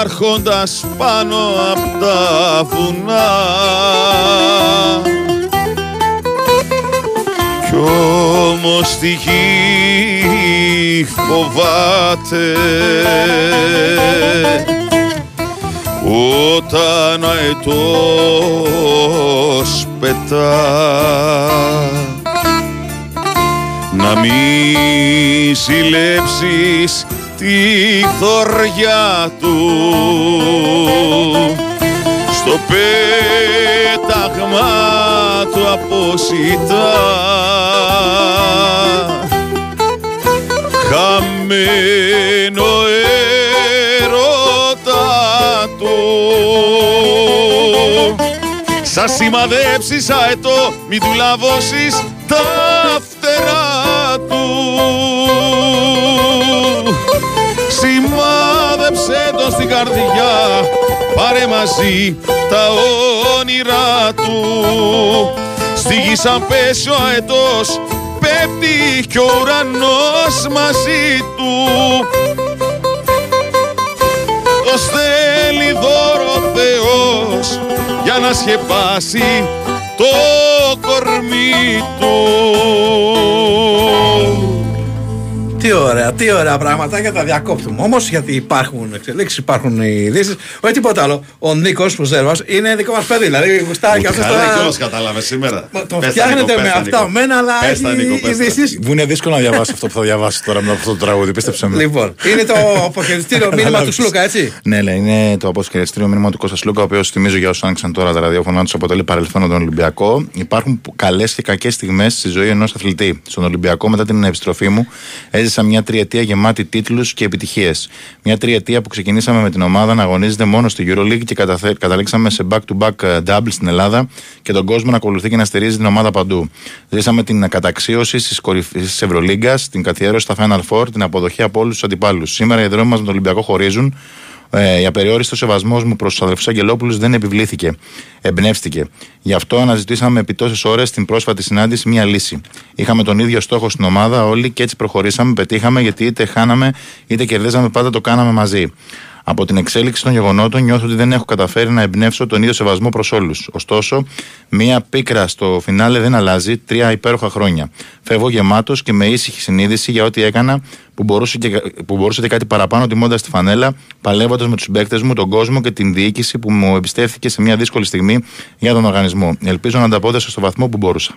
Άρχοντας πάνω απ' τα βουνά κι όμως τη γη φοβάται. Όταν αετός πετά να μη ζηλέψεις τη θωριά του. Στο πέταγμα του αποσιτά χαμένο έρωτα του. Σας σημαδέψεις αετό μη του λαβώσεις τα φτερά του. Σημάδεψε τον στην καρδιά πάρε μαζί τα όνειρά του. Στη γη σαν πέσει ο αετός πέφτει κι ο ουρανός μαζί του. Το στέλνει δώρο ο Θεός για να σκεπάσει το κορμί του Τι ωραία, τι ωραία πραγματάκια τα διακόπτουμε. Όμως γιατί υπάρχουν εξελίξεις, υπάρχουν οι ειδήσεις. Όχι τίποτα άλλο. Ο Νίκος Πουζέρβα είναι δικό μας παιδί. Δηλαδή γουστάει και αυτός Καλά τώρα. κιόλας κατάλαβες σήμερα. Μα Το Πες τα, φτιάχνετε Νίκο, με πες τα, αυτά Νίκο. μένα, αλλά Πες τα, Νίκο, έχει πες τα. ειδήσεις. Μου είναι δύσκολο να διαβάσεις αυτό που θα διαβάσεις τώρα με αυτό το τραγούδι, πίστεψε με. Λοιπόν, είναι το αποχαιρετήριο <laughs> μήνυμα του Καταλάβεις. Σλούκα, έτσι; Ναι, ναι, είναι το αποσχεριστήριο μήνυμα του Κώστα Λούκα, ο οποίος θυμίζω για όσους άνοιξαν τώρα τα ραδιόφωνα τους, αποτελεί παρελθόν τον Ολυμπιακό. Υπάρχουν καλές και κακές στιγμές στη ζωή ενός αθλητή. Στον Ολυμπιακό, μετά την επιστροφή μου, έζησα μια τριετία γεμάτη τίτλους και επιτυχίες. Μια τριετία που ξεκινήσαμε με την ομάδα να αγωνίζεται μόνο στη Euroleague και καταθε- καταλήξαμε σε back-to-back ε, double στην Ελλάδα και τον κόσμο να ακολουθεί και να στηρίζει την ομάδα παντού. Ζήσαμε την καταξίωση στις κορυφέ τη Ευρωλίγκας, την καθιέρωση στα Final Four, την αποδοχή από όλους τους αντιπάλους. Σήμερα οι δρόμοι μας με τον Ολυμπιακό χωρίζουν. Ε, η απεριόριστο σεβασμός μου προς τους αδελφούς Αγγελόπουλους δεν επιβλήθηκε. Εμπνεύστηκε. Γι' αυτό αναζητήσαμε επί τόσες ώρες στην πρόσφατη συνάντηση μια λύση. Είχαμε τον ίδιο στόχο στην ομάδα όλοι και έτσι προχωρήσαμε, πετύχαμε γιατί είτε χάναμε είτε κερδίζαμε πάντα το κάναμε μαζί. Από την εξέλιξη των γεγονότων νιώθω ότι δεν έχω καταφέρει να εμπνεύσω τον ίδιο σεβασμό προς όλους. Ωστόσο, μία πίκρα στο φινάλε δεν αλλάζει τρία υπέροχα χρόνια. Φεύγω γεμάτος και με ήσυχη συνείδηση για ό,τι έκανα που μπορούσε, και, που μπορούσε και κάτι παραπάνω τιμώντας τη φανέλα, παλεύοντας με τους συμπαίκτε μου, τον κόσμο και την διοίκηση που μου εμπιστεύτηκε σε μια δύσκολη στιγμή για τον οργανισμό. Ελπίζω να ανταπόδεσα στο βαθμό που μπορούσα.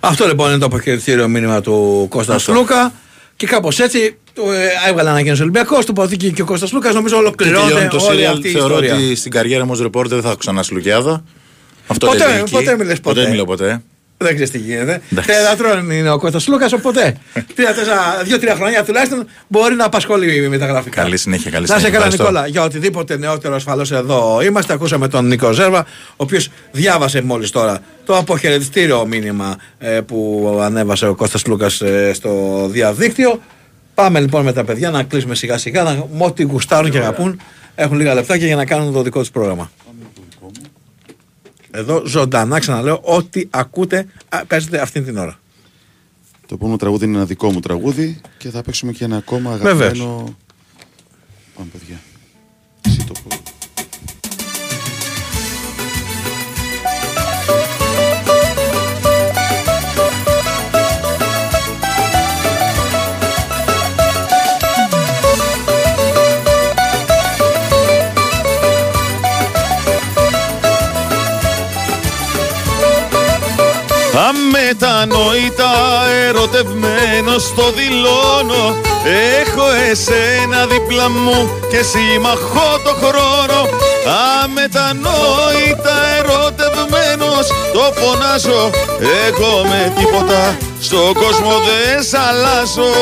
Αυτό λοιπόν είναι το αποχαιρετήριο μήνυμα του Κώστας Λούκα. Και κάπως έτσι το, ε, έβγαλε ανακοίνωση Ολυμπιακός, τοποθετήθηκε και ο Κώστας Λούκας. Νομίζω ολοκληρώνεται Τελειώνει το όλη serial. αυτή η Θεωρώ ιστορία. ότι στην καριέρα μου ως ρεπόρτερ δεν θα έχω ξανά σλουκιάδα. Αυτό Ποτέ, λέει η λογική. ποτέ μιλες ποτέ. Δεν μιλώ ποτέ. Δεν ξέρεις τι γίνεται. Εντάξει. Θεατρών είναι ο Κώστας Λούκας, οπότε <laughs> δύο-τρία χρόνια τουλάχιστον μπορεί να απασχολεί με τα γραφικά. Καλή συνέχεια, καλή Να σε συνέχεια. καλά, Ευχαριστώ. Νικόλα. Για οτιδήποτε νεότερο ασφαλώς εδώ είμαστε. Ακούσαμε τον Νίκο Ζέρβα, ο οποίος διάβασε μόλις τώρα το αποχαιρετιστήριο μήνυμα ε, που ανέβασε ο Κώστας Λούκας ε, στο διαδίκτυο. Πάμε λοιπόν με τα παιδιά να κλείσουμε σιγά σιγά, να, με ό,τι γουστάρουν και αγαπούν. Έχουν λίγα λεπτάκια για να κάνουν το δικό τους πρόγραμμα. Εδώ ζωντανά ξαναλέω, ό,τι ακούτε α, παίζετε αυτή την ώρα. Το επόμενο τραγούδι είναι ένα δικό μου τραγούδι και θα παίξουμε και ένα ακόμα Βεβαίως. αγαπημένο. Πάμε, παιδιά. Εσύ το πω. Αμετανόητα ερωτευμένος το δηλώνω. Έχω εσένα δίπλα μου και συμμαχώ το χρόνο. Αμετανόητα ερωτευμένος το φωνάζω. Εγώ με τίποτα στον κόσμο δεν σ' αλλάζω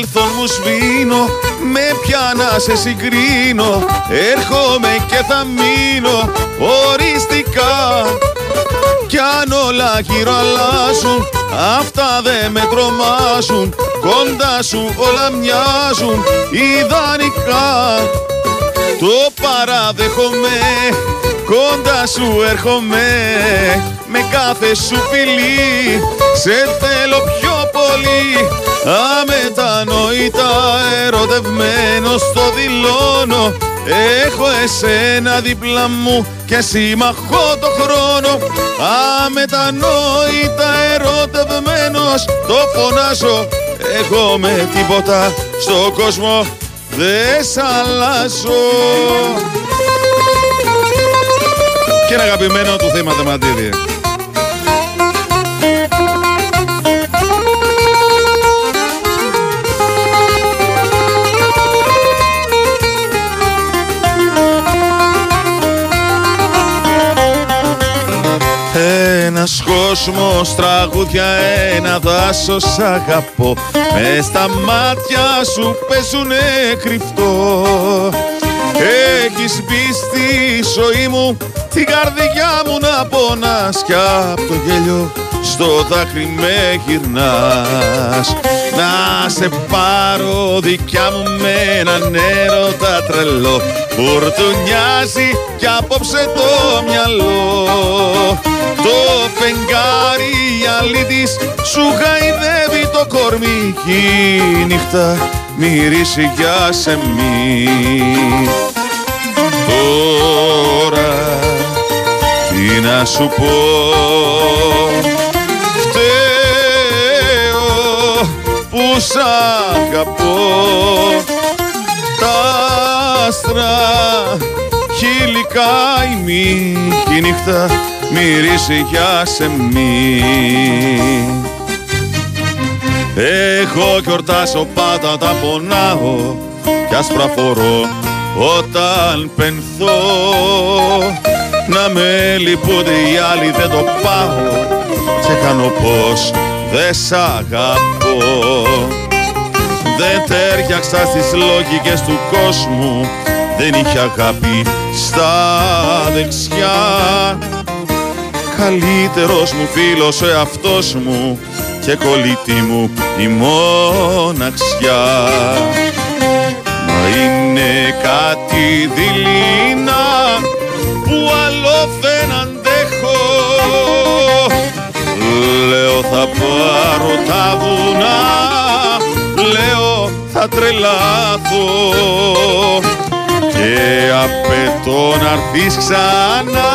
παρελθόν μου σβήνω Με πια να σε συγκρίνω. Έρχομαι και θα μείνω Οριστικά. Κι αν όλα γύρω αλλάζουν Αυτά δεν με τρομάζουν. Κοντά σου όλα μοιάζουν Ιδανικά. Το παραδέχομαι Κοντά σου έρχομαι. Με κάθε σου φιλή Σε θέλω πιο πολύ Αμετανόητα ερωτευμένος το δηλώνω. Έχω εσένα δίπλα μου και συμμαχώ το χρόνο. Αμετανόητα ερωτευμένος το φωνάζω. Εγώ με τίποτα στο κόσμο δεν σ' αλλάζω. Και ένα αγαπημένο του θέμα Δεμαντίδη κόσμος τραγούδια ένα δάσος αγαπώ. Μες στα μάτια σου παίζουνε κρυφτό. Έχεις μπει στη ζωή μου την καρδιά μου να πονάς κι απ' το γέλιο στο δάκρυ με γυρνάς. Να σε πάρω δικιά μου με έναν έρωτα τρελό. Φουρτουνιάζει κι απόψε το μυαλό. Το φεγγάρι αλήτης σου γαϊδεύει το κορμί Κι η νύχτα μυρίσει για σεμί Τώρα τι να σου πω. Φταίω που σ' αγαπώ. Τα άστρα χιλικά η μύχη νύχτα μυρίζει για σεμί Εγώ γιορτάσω πάντα τα πονάω κι άσπρα φορώ όταν πενθώ να με λυπούνται οι άλλοι δεν το πάω. Σε κάνω πως δε σ' αγαπώ. Δεν τέριαξα στις λογικές του κόσμου. Δεν είχε αγάπη στα δεξιά. Καλύτερος μου φίλος ο εαυτός μου Και κολλήτη μου η μοναξιά. Μα είναι κάτι δειλίνα που άλλο δεν αντέχω. Λέω θα πάρω τα βουνά. Λέω θα τρελάθω. Και απαιτώ να έρθεις ξανά.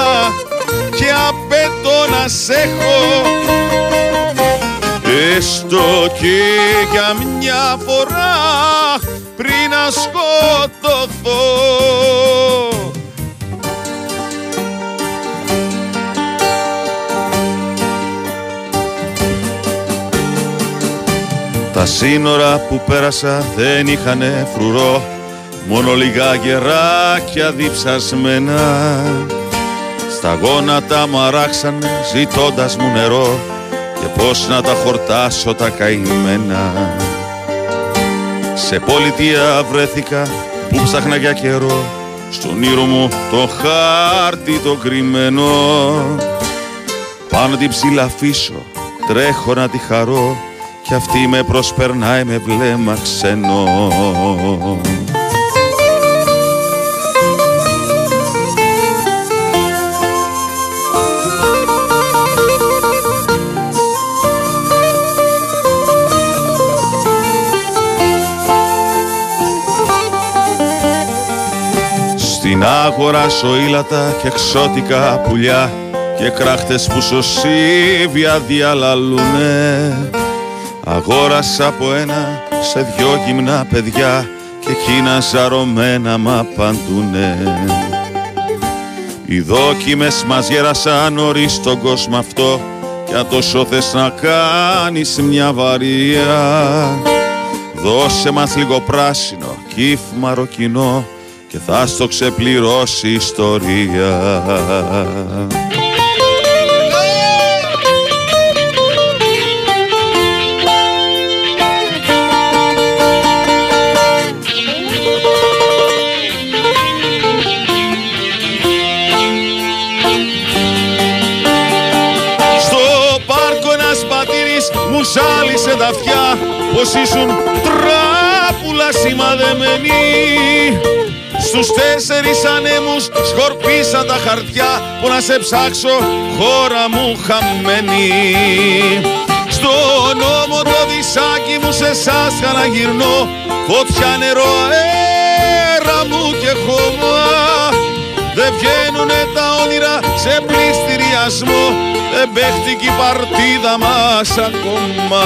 Και απαιτώ να σ' έχω. Έστω και για μια φορά πριν να σκοτωθώ Τα σύνορα που πέρασα δεν είχανε φρουρό Μόνο λίγα γεράκια διψασμένα. Στα γόνατα μου αράξανε ζητώντας μου νερό Και πώς να τα χορτάσω τα καημένα. Σε πολιτεία βρέθηκα που ψάχνα για καιρό Στον ήρω μου το χάρτη το κρυμμένο. Πάνω την ψηλαφίσω, τρέχω να τη χαρώ Κι αυτή με προσπερνάει με βλέμμα ξενό Στην άγορα ήλατα και εξώτικα πουλιά και κράχτες που σωσίβια διαλαλούνε Αγόρασα από ένα σε δυο γυμνά παιδιά και εκείνα ζαρωμένα μ' απαντούνε Οι δόκιμες μας γέρασαν νωρίς τον κόσμο αυτό κι αν τόσο θες να κάνεις μια βαριά Δώσε μας λίγο πράσινο, κύφ μαροκινό και θα στο ξεπληρώσει η ιστορία. Ζάλισε τα αυτιά πως ήσουν τράπουλα σημαδεμένη. Στους τέσσερις ανέμους σκορπίσα τα χαρτιά που να σε ψάξω χώρα μου χαμένη. Στο νόμο το δισάκι μου σε σας ξαναγυρνώ φωτιά νερό αέρα μου και χώμα. Δεν βγαίνουνε τα όνειρα σε πληστηριασμό Δεν παίχτηκε η παρτίδα μας ακόμα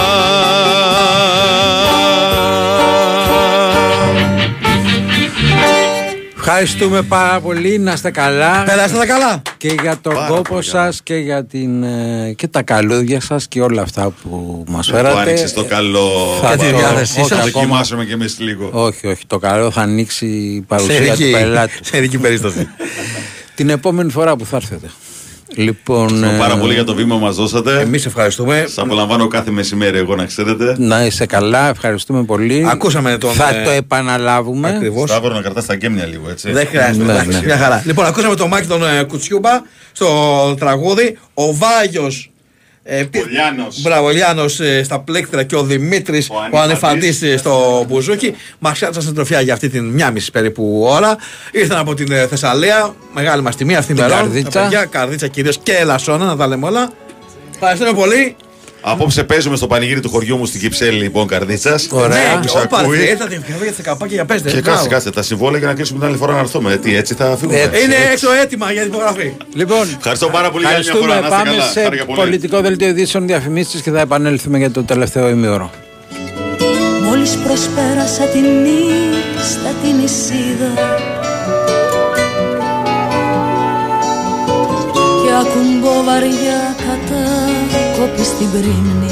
Ευχαριστούμε πάρα πολύ. Να είστε καλά. Περάστε τα καλά. Και για τον Πάρα κόπο πολύ σας και για την, ε, και τα καλούδια σας και όλα αυτά που μας Το φέρατε. άνοιξες το καλό Θα τη το- διάθεσή όχι σας. Θα ακόμα. δοκιμάσουμε κι εμείς λίγο Όχι, όχι. Το καλό θα ανοίξει η παρουσία του ειδική- πελάτη. σε ειδική περίσταση. Την επόμενη φορά που θα έρθετε. Λοιπόν. Ευχαριστώ πάρα ε, πολύ για το βήμα που μας δώσατε Εμείς ευχαριστούμε. Σας απολαμβάνω κάθε μεσημέρι εγώ να ξέρετε Να είσαι καλά, ευχαριστούμε πολύ. Ακούσαμε τον, Θα ε, το επαναλάβουμε. Ακριβώς. Σταύρο να κρατάς τα γκέμνια λίγο έτσι Δεν χρειάζεται. Ναι, εντάξει, ναι. Μια χαρά. Λοιπόν, ακούσαμε τον Μάκη τον ε, Κουτσιούμπα στο τραγούδι. Ο Βάγιος. Ε, πι- Λιάνος. Μπράβο, Λιάνος, ε, στα πλέκτρα και ο Δημήτρης, Ο ο Ανεφαντή Ανεφαντής. στο Μπουζούκι. Μα χάρισαν στην τροφιά για αυτή την μία μισή περίπου ώρα. Ήρθαν από την ε, Θεσσαλία. Μεγάλη μας τιμή αυτή η Την μέρα. Καρδίτσα. Για καρδίτσα κυρίως και ελασσόνα, να τα λέμε όλα. Ευχαριστούμε πολύ. Απόψε παίζουμε στο πανηγύρι του χωριού μου στην Κυψέλη λοιπόν καρδίτσας Ωραία. Ναι, Που και σε όπα, ακούει. ήρθατε για τα καπάκια για πέστε. Και Μπράβο. κάτσε, κάτσε, τα συμβόλαια για να κλείσουμε την άλλη φορά να έρθουμε. Ε, Τι, έτσι θα φύγουμε; Έτσι. Είναι έξω έτοιμα για την υπογραφή. Λοιπόν, Ευχαριστώ πάρα πολύ για άλλη μια φορά. ευχαριστούμε. Να είστε Πάμε καλά. σε Χάρηκα πολύ. πολιτικό δελτίο ειδήσεων διαφημίσεις και θα επανέλθουμε για το τελευταίο ημίωρο. Μόλις προσπέρασα τη νύχτα την Ισίδα Και ακουμπώ βαριά κατά κόπη στην πρίμνη.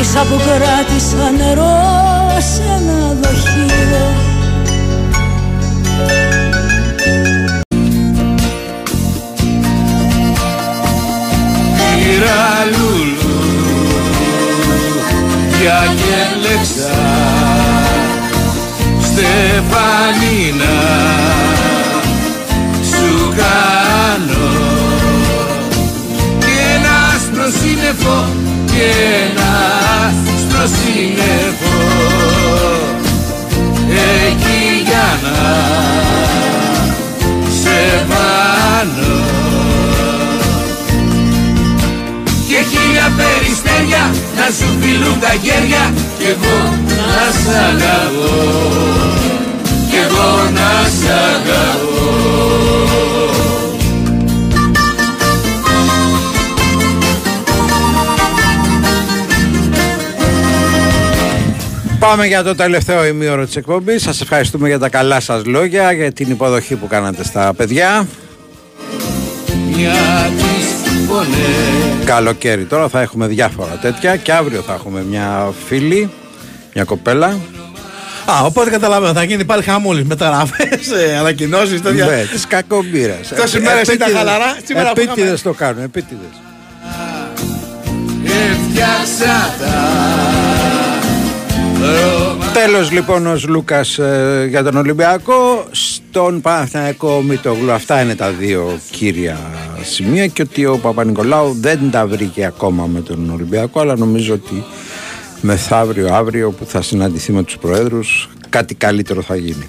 Ίσα που κράτησα νερό σε ένα δοχείο. Πήρα λουλού για Στεφανίνα. Ένα άστρο σύννεφο εκεί για να σε βάλω. Και χίλια περιστέρια να σου φιλούν τα χέρια κι εγώ να σ' αγαπώ. Κι εγώ να σ' αγαπώ Πάμε για το τελευταίο ημίωρο της εκπομπής. Σας ευχαριστούμε για τα καλά σας λόγια, για την υποδοχή που κάνατε στα παιδιά. για τις φωνές Καλοκαίρι τώρα θα έχουμε διάφορα τέτοια και αύριο θα έχουμε μια φίλη, μια κοπέλα. Α, οπότε καταλαβαίνω, θα γίνει πάλι χαμούλης. Μεταγραφέ, ανακοινώσεις, τέτοια. Ναι, της κακομπύρας. Τόσες μέρες ήταν χαλαρά, σήμερα που Επίτηδες είχαμε- το κάνουν, επίτηδες. Έφτιαξα τα Τέλος λοιπόν ο Λούκας ε, για τον Ολυμπιακό. Στον Παναθηναϊκό Μητογλου Αυτά είναι τα δύο κύρια σημεία. Και ότι ο Παπα-Νικολάου δεν τα βρήκε ακόμα με τον Ολυμπιακό Αλλά νομίζω ότι μεθαύριο αύριο που θα συναντηθεί με τους Προέδρους Κάτι καλύτερο θα γίνει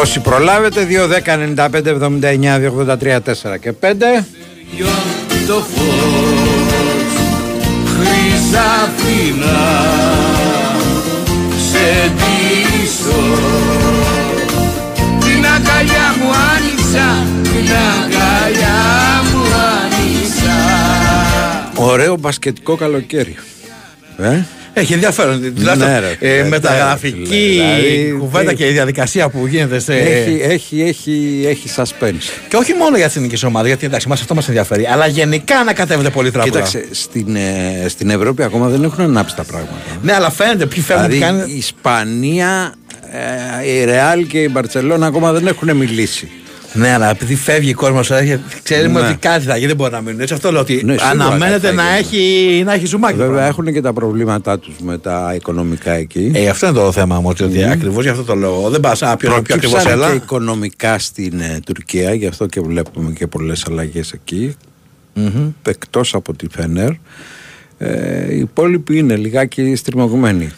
Όσοι προλάβετε 2, 10, 95, 79, 283, 4 και 5 δυο το φως Χρυσαφίνα σε ντύσω Την αγκαλιά μου άνοιξα Την αγκαλιά μου άνοιξα Ωραίο μπασκετικό καλοκαίρι. Ε; Έχει ενδιαφέρον. Τουλάχιστον Ναι, ρε, φίλε, ε, ναι, μεταγραφική ρε, φίλε, δηλαδή, κουβέντα τι- και η διαδικασία που γίνεται σε. Έχει, έχει, έχει, έχει suspense Και όχι μόνο για τι εθνικέ ομάδε, γιατί εντάξει, μας αυτό μας ενδιαφέρει, αλλά γενικά ανακατεύεται πολύ τραπέζι. Κοίταξε, στην, ε, στην Ευρώπη ακόμα δεν έχουν ανάψει τα πράγματα Ναι, αλλά φαίνεται ποιοι φεύγουν, Δηλαδή τι κάνει. η Ισπανία, ε, η Ρεάλ και η Μπαρτσελώνα ακόμα δεν έχουν μιλήσει Ναι, αλλά επειδή φεύγει ο κόσμος, ξέρουμε Ναι. ότι κάτι θα γίνει, δεν μπορεί να μείνουν. Έτσι αυτό λέω ότι Ναι, σίγουρα αναμένεται κάτι θα να γίνει. έχει, να έχει ζουμάκι. το Βέβαια πράγμα. έχουν και τα προβλήματά τους με τα οικονομικά εκεί Ε, αυτό είναι το θέμα μου, ότι ακριβώς γι' αυτό το λέω. Δεν πας να πιο, πιο ακριβώς Προκύψαν έλα. και οικονομικά στην ε, Τουρκία, γι' αυτό και βλέπουμε και πολλές αλλαγές εκεί. Εκτός από τη Φενέρ. Ε, οι υπόλοιποι είναι λιγάκι στριμωγμένοι.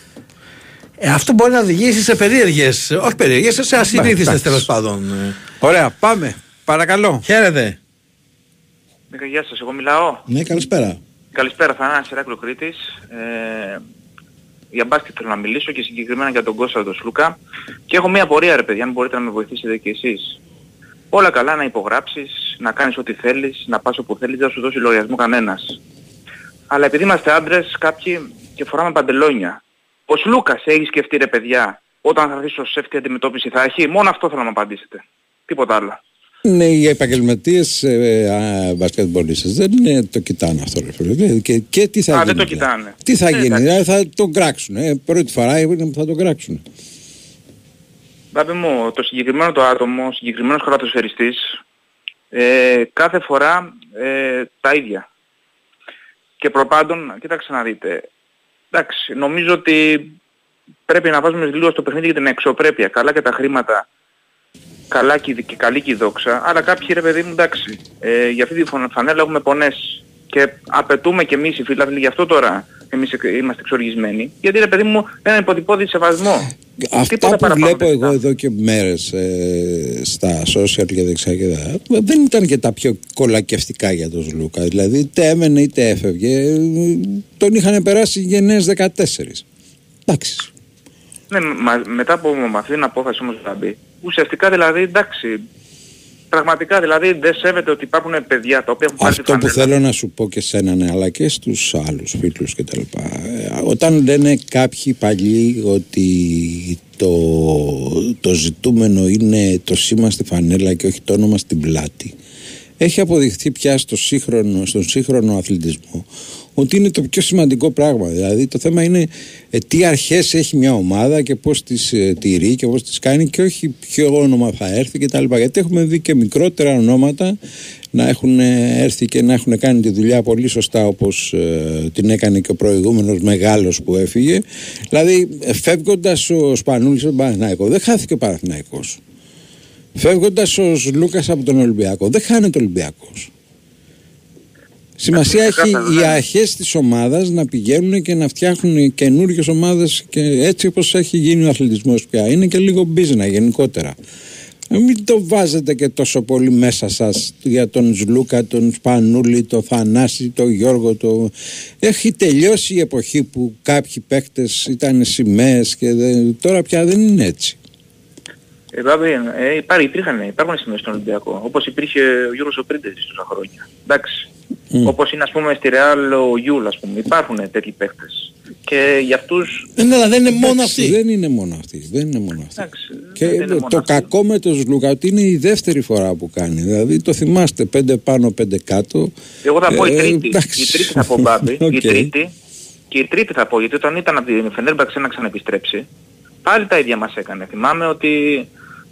Ε, αυτό μπορεί να οδηγήσει σε περίεργες. Όχι περίεργες, σε ασυνήθιστες εντάξει. τέλος πάντων. Ε, Ωραία, πάμε. Παρακαλώ. Χαίρετε. Ναι, Γεια σας, εγώ μιλάω. Ναι, καλησπέρα. Καλησπέρα, Θανάσης Εράκλειο Κρήτης. Ε, για μπάσκετ θέλω να μιλήσω και συγκεκριμένα για τον Κώστα τον Σλούκα. Και έχω μία πορεία ρε παιδιά, αν μπορείτε να με βοηθήσετε και εσείς. Όλα καλά να υπογράψεις, να κάνεις ό,τι θέλεις, να πας όπου θέλεις, δεν θα σου δώσει λογαριασμό κανένας. Αλλά επειδή είμαστε άντρες, κάποιοι και φοράμε παντελόνια. Ο Σλούκας έχεις σκεφτεί ρε παιδιά, όταν θα έρθει στο σεφ τι αντιμετώπιση θα έχει; Μόνο αυτό θέλω να μου απαντήσετε. Τίποτα άλλο. Ναι, οι επαγγελματίες ε, μπασκετμπολίστες δεν ε, το κοιτάνε αυτό. Ρε, φίλε. και, και τι θα Α, γίνει. δεν το δηλαδή. κοιτάνε. Τι θα Ε, γίνει, εντάξει. δηλαδή θα τον κράξουν. Ε, πρώτη φορά είναι που θα τον κράξουν. Πάπη μου, το συγκεκριμένο το άτομο, ο συγκεκριμένος χαρατοσφαιριστής, ε, κάθε φορά ε, τα ίδια. Και προπάντων, κοίταξε να δείτε, εντάξει, νομίζω ότι πρέπει να βάζουμε λίγο στο παιχνίδι για την εξωπρέπεια. Καλά και τα χρήματα, καλά και, η- και καλή και η δόξα, αλλά κάποιοι ρε παιδί μου, εντάξει, ε, για αυτή τη φων- φανέλα έχουμε πονέσει. Και απαιτούμε και εμείς οι φίλαθλοι, γι' αυτό τώρα εμείς εκ- είμαστε εξοργισμένοι. Γιατί ρε παιδί μου, ένα υποτυπώδη σεβασμό. Αυτά Τίποτα που παραπάνω βλέπω δεν εγώ ήταν. εδώ και μέρες ε, στα social και δεξιά και δά, δεν ήταν και τα πιο κολακευτικά για τον Λούκα. Δηλαδή είτε έμενε είτε έφευγε. ε, Τον είχαν περάσει γενναίες 14. Εντάξει. Ναι, μα, μετά από με αυτή την απόφαση όμως θα μπει. Ουσιαστικά δηλαδή εντάξει, πραγματικά δηλαδή δεν σέβεται ότι υπάρχουν παιδιά τα οποία έχουν πάρει τη Αυτό που φανέλα. θέλω να σου πω και σένα, ναι, αλλά και στους άλλους φίλους και τα λοιπά. Ε, Όταν λένε κάποιοι παλιοί ότι το, το ζητούμενο είναι το σήμα στη φανέλα και όχι το όνομα στην πλάτη. Έχει αποδειχθεί πια στο σύγχρονο, στον σύγχρονο αθλητισμό ότι είναι το πιο σημαντικό πράγμα. Δηλαδή το θέμα είναι ε, τι αρχές έχει μια ομάδα και πώς τις ε, τηρεί και πώς τις κάνει και όχι ποιο όνομα θα έρθει κτλ. Γιατί έχουμε δει και μικρότερα ονόματα να έχουν ε, έρθει και να έχουν κάνει τη δουλειά πολύ σωστά όπως ε, την έκανε και ο προηγούμενος μεγάλος που έφυγε. Δηλαδή ε, φεύγοντας ο Σπανούλης από τον Παναθηναϊκός δεν χάθηκε ο Παναθηναϊκός. Φεύγοντας ο Λούκας από τον Ολυμπιακό δεν χάνεται ο Ολυμπιακός. Σημασία έχει οι αρχές της ομάδας να πηγαίνουν και να φτιάχνουν καινούργιες ομάδες και έτσι όπως έχει γίνει ο αθλητισμός πια. Είναι και λίγο business γενικότερα. Ε, Μην το βάζετε και τόσο πολύ μέσα σας για τον Ζλούκα, τον Σπανούλη, τον Θανάση, τον Γιώργο. Το... Έχει τελειώσει η εποχή που κάποιοι παίκτες ήταν σημαίες και δεν... τώρα πια δεν είναι έτσι. Ε, βέβαια, ε, υπάρχει, υπήρχαν, υπάρχουν σημαίες στον Ολυμπιακό. Όπως υπήρχε ο Γιώργος ο Πρίντεζης τόσα χρόνια. Εντάξει. Μμ. Όπως είναι ας πούμε στη Ρεάλ ο Γιούλ ας πούμε. Υπάρχουν τέτοιοι παίχτες. Και για αυτούς... Ναι, αλλά δεν είναι μόνο Εντάξει, αυτή. Δεν είναι μόνο αυτή. Δεν είναι μόνο αυτή. Εντάξει, Και δεν είναι μόνο το αυτοί. κακό με τον Σλούκα ότι είναι η δεύτερη φορά που κάνει. Δηλαδή το θυμάστε πέντε πάνω, πέντε κάτω. Εγώ θα πω η Ε, τρίτη. εντάξει. Η τρίτη θα πω Μπάμπη. Οκ. Η τρίτη. Και η τρίτη θα πω γιατί όταν ήταν από την Φενέρμπαχτσε να ξαναεπιστρέψει πάλι τα ίδια μας έκανε. Θυμάμαι ότι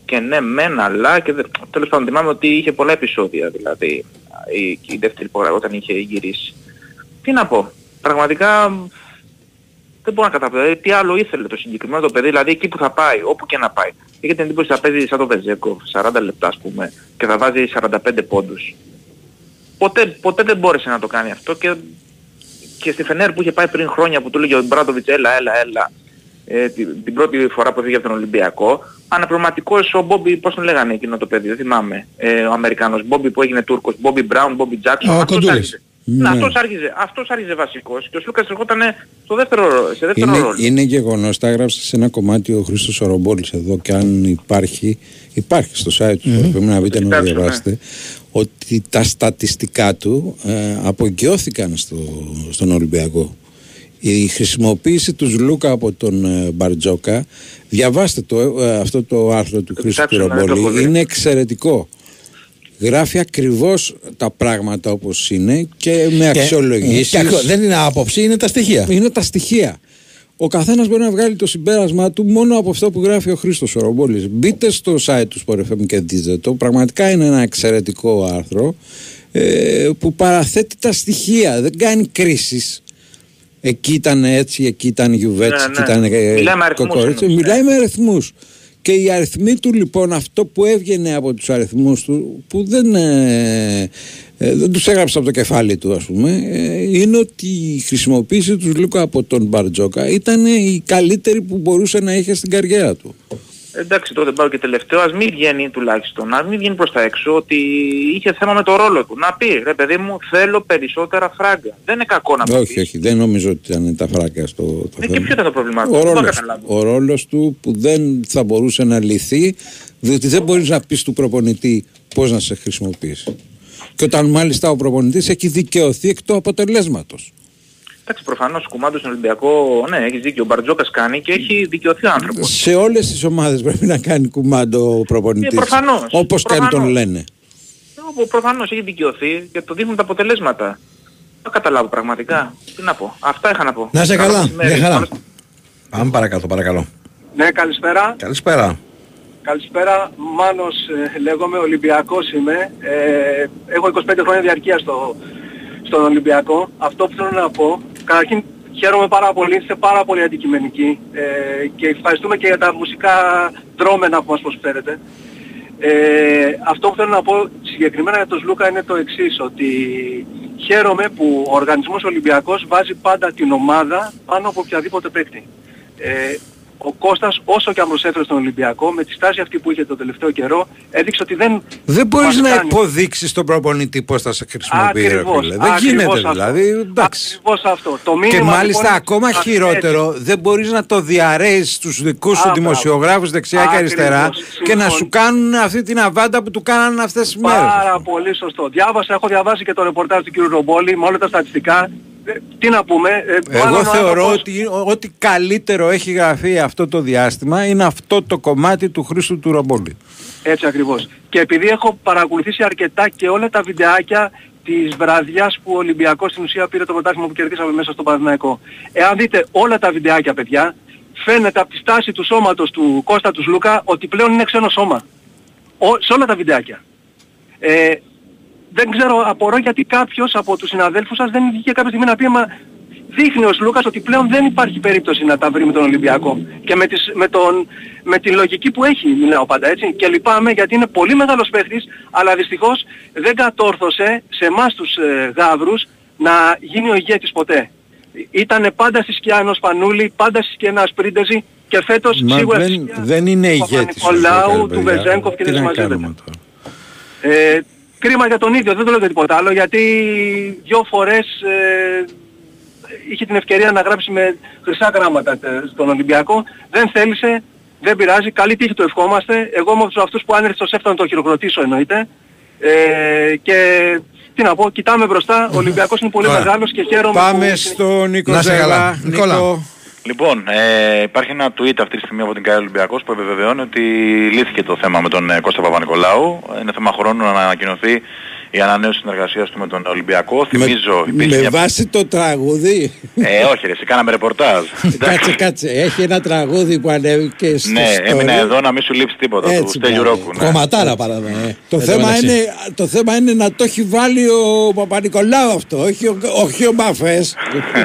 και ναι μεν αλλά και δε... τέλος πάντων θυμάμαι ότι είχε πολλά επεισόδια δηλαδή η, η δεύτερη φορά όταν είχε γυρίσει. Τι να πω. Πραγματικά δεν μπορώ να καταλάβω. Δηλαδή, τι άλλο ήθελε το συγκεκριμένο το παιδί, δηλαδή εκεί που θα πάει, όπου και να πάει. Είχε την εντύπωση ότι θα παίζει σαν το Βεζένκο, 40 λεπτά ας πούμε, και θα βάζει 45 πόντους. Ποτέ, ποτέ δεν μπόρεσε να το κάνει αυτό και, και στη Φενέρ που είχε πάει πριν χρόνια που του έλεγε ο Μπράντοβιτς έλα, έλα, έλα, ε, την, την πρώτη φορά που έφυγε από τον Ολυμπιακό, αναπληρωματικός ο Μπόμπι, πώς τον λέγανε εκείνο το παιδί, δεν θυμάμαι, ε, ο Αμερικάνος, Μπόμπι που έγινε Τούρκος, Μπόμπι Μπράουν, Μπόμπι Τζάκσον, Ο αυτός Κοντούρης. άρχισε. Ναι. Ναι. αυτός άρχιζε, αυτός άρχιζε βασικός και ο Σλούκας ερχόταν στο δεύτερο, ρο- σε δεύτερο Είναι, ρόλο. είναι γεγονός, τα έγραψε σε ένα κομμάτι ο Χρήστος Ορομπόλης εδώ και αν υπάρχει, υπάρχει στο site του, πρέπει να μπείτε να το Κοιτάξτε, ναι. διαβάσετε, ότι τα στατιστικά του ε, απογειώθηκαν στο, στον Ολυμπιακό. Η χρησιμοποίηση τους Λούκα από τον ε, Μπαρτζόκα, διαβάστε το, ε, αυτό το άρθρο του Χρήστου κοιτάξω, ναι, το έχω Ορομπόλη, δει. είναι εξαιρετικό. Γράφει ακριβώς τα πράγματα όπως είναι και με Και- αξιολογήσεις. και ακρο- δεν είναι άποψη, είναι τα στοιχεία. Είναι τα στοιχεία. Ο καθένας μπορεί να βγάλει το συμπέρασμά του μόνο από αυτό που γράφει ο Χρήστος Ορομπόλη. Μπείτε στο site του Sport FM και δείτε το. Πραγματικά είναι ένα εξαιρετικό άρθρο ε, που παραθέτει τα στοιχεία. Δεν κάνει κρίσεις. Εκεί ήταν έτσι, εκεί ήταν Γιουβέτσι, Ναι, εκεί ναι. ήταν ε, Μιλάει με αριθμούς Κοκορίτσα. εννοείς, Μιλάει ναι. με αριθμούς. Και οι αριθμοί του λοιπόν, αυτό που έβγαινε από τους αριθμούς του, που δεν, ε, ε, δεν τους έγραψε από το κεφάλι του ας πούμε, ε, είναι ότι η χρησιμοποίηση τους Λούκα από τον Μπαρτζόκα ήταν η καλύτερη που μπορούσε να είχε στην καριέρα του. Εντάξει τότε πάω και τελευταίο, ας μην βγαίνει τουλάχιστον, ας μην βγαίνει προς τα έξω ότι είχε θέμα με το ρόλο του. Να πει, ρε παιδί μου, θέλω περισσότερα φράγκα. Δεν είναι κακό να το όχι, πεις. όχι, δεν νομίζω ότι ήταν τα φράγκα στο το Ε, και θέμα. ποιο ήταν το πρόβλημά του, Ο δεν μπορώ να ρόλος, καταλάβω. ο ρόλος του που δεν θα μπορούσε να λυθεί διότι δεν μπορείς να πεις του προπονητή πώς να σε χρησιμοποιήσει. Και όταν μάλιστα ο προπονητής έχει δικαιωθεί εκ του αποτελέσματος. Εντάξει, προφανώς κουμάντος στον Ολυμπιακό, ναι, έχεις δίκιο, ο Μπαρτζόκας κάνει και έχει δικαιωθεί ο άνθρωπος. Σε όλες τις ομάδες πρέπει να κάνει κουμάντο ο προπονητής. Ε, προφανώς, όπως και αν τον προφανώς. λένε. Όπου προφανώς έχει δικαιωθεί και το δείχνουν τα αποτελέσματα. Δεν καταλάβω πραγματικά. Τι να πω. Αυτά είχα να πω. Να είσαι Καλό καλά. μεσημέρι. Μια χαρά. Καλώς- Πάμε παρακάτω, παρακαλώ. Ναι, καλησπέρα. Καλησπέρα. Καλησπέρα. Μάνος ε, λέγομαι, Ολυμπιακός είμαι. Ε, έχω 25 χρόνια διαρκεία στο, στον Ολυμπιακό. Αυτό που θέλω να πω, καταρχήν χαίρομαι πάρα πολύ, είστε πάρα πολύ αντικειμενικοί ε, και ευχαριστούμε και για τα μουσικά δρόμενα που μας προσφέρετε. Ε, αυτό που θέλω να πω συγκεκριμένα για τον Σλούκα είναι το εξής, ότι χαίρομαι που ο οργανισμός Ολυμπιακός βάζει πάντα την ομάδα πάνω από οποιαδήποτε παίκτη. Ε, ο Κώστας όσο και αν προσέφερε στον Ολυμπιακό με τη στάση αυτή που είχε τον τελευταίο καιρό έδειξε ότι δεν Δεν μπορείς μας να κάνει. υποδείξεις τον προπονητή πώς θα σε χρησιμοποιεί. ρε Ακριβώς, φίλε. Δεν ακριβώς γίνεται αυτό. δηλαδή. Εντάξει. Ακριβώς αυτό. Το Και μήνυμα, μάλιστα λοιπόν, ακόμα α, χειρότερο, δεν μπορείς να το διαρρέεις στους δικούς σου Α, δημοσιογράφους δεξιά και Ακριβώς, αριστερά και να συμφωνώ. σου κάνουν αυτή την αβάντα που του κάνανε αυτές τις μέρες. Πάρα πολύ σωστό. Διάβασα, έχω διαβάσει και το ρεπορτάζ του κ. Ρομπόλη με όλα τα στατιστικά. Ε, τι να πούμε. ε, μάλλον Εγώ ο θεωρώ άνθρωπος- ότι ό,τι καλύτερο έχει γραφεί αυτό το διάστημα είναι αυτό το κομμάτι του Χρήστου του Ρομπόλη. Έτσι ακριβώς. Και επειδή έχω παρακολουθήσει αρκετά και όλα τα βιντεάκια της βραδιάς που ο Ολυμπιακός στην ουσία πήρε το πρωτάθλημα που κερδίσαμε μέσα στον Παναθηναϊκό. Εάν δείτε όλα τα βιντεάκια παιδιά, φαίνεται από τη στάση του σώματος του Κώστα τους Λούκα ότι πλέον είναι ξένο σώμα. Ο, σε όλα τα βιντεάκια. Ε, δεν ξέρω, απορώ γιατί κάποιος από τους συναδέλφους σας δεν βγήκε κάποια στιγμή να πει «Μα δείχνει ο Λούκας ότι πλέον δεν υπάρχει περίπτωση να τα βρει με τον Ολυμπιακό. Και με, τις, με, τον, με τη λογική που έχει μιλάω πάντα έτσι. Και λυπάμαι γιατί είναι πολύ μεγάλος παίχτης, αλλά δυστυχώς δεν κατόρθωσε σε εμάς τους ε, γάβρους να γίνει ο ηγέτης ποτέ. Ήτανε πάντα στη σκιά ενός Πανούλη, πάντα στη σκιά ενός Πρίντεζη και φέτος Μα σίγουρα δεν, στη σκιά δεν είναι του ηγέτης. ο Παπα-Νικολάου, Ζέκαλ, του παιδιά. Βεζέγκοφ και Τι δεν να συμμαζεύεται. κάνουμε τώρα; Ε, κρίμα για τον ίδιο, δεν το λέω για τίποτα άλλο, γιατί δυο φορές ε, είχε την ευκαιρία να γράψει με χρυσά γράμματα ε, στον Ολυμπιακό. Δεν θέλησε, δεν πειράζει, καλή τύχη του ευχόμαστε. Εγώ είμαι από αυτούς που αν έρθει στο ΣΕΦ θα το χειροκροτήσω εννοείται. Ε, και τι να πω, κοιτάμε μπροστά, ο Ολυμπιακός είναι πολύ Ωραία. μεγάλος και χαίρομαι Πάμε που... στον Νίκο Να σε καλά. Ζέλα. Νικόλα. Νίκο, Λοιπόν, ε, υπάρχει ένα tweet αυτή τη στιγμή από την ΚΑΕ Ολυμπιακός που επιβεβαιώνει ότι λύθηκε το θέμα με τον ε, Κώστα Παπα-Νικολάου. Είναι θέμα χρόνου να ανακοινωθεί η ανανέωση συνεργασίας του με τον Ολυμπιακό. Θυμίζω, υπήρχε με μια... βάση το τραγούδι; Ε, όχι ρε, εσύ κάναμε ρεπορτάζ. <laughs> κάτσε, κάτσε. Έχει ένα τραγούδι που ανέβηκε στο ναι, story. έμεινα εδώ να μην σου λείψει τίποτα. του Έτσι, Στέλιου μπράβο. Ρόκου. Ναι. Κομματάρα παράδειγμα. ε. Το Εν τω θέμα, μεταξύ. είναι, το θέμα είναι να το έχει βάλει ο Παπα-Νικολάου αυτό, όχι ο, όχι ο Μαφές.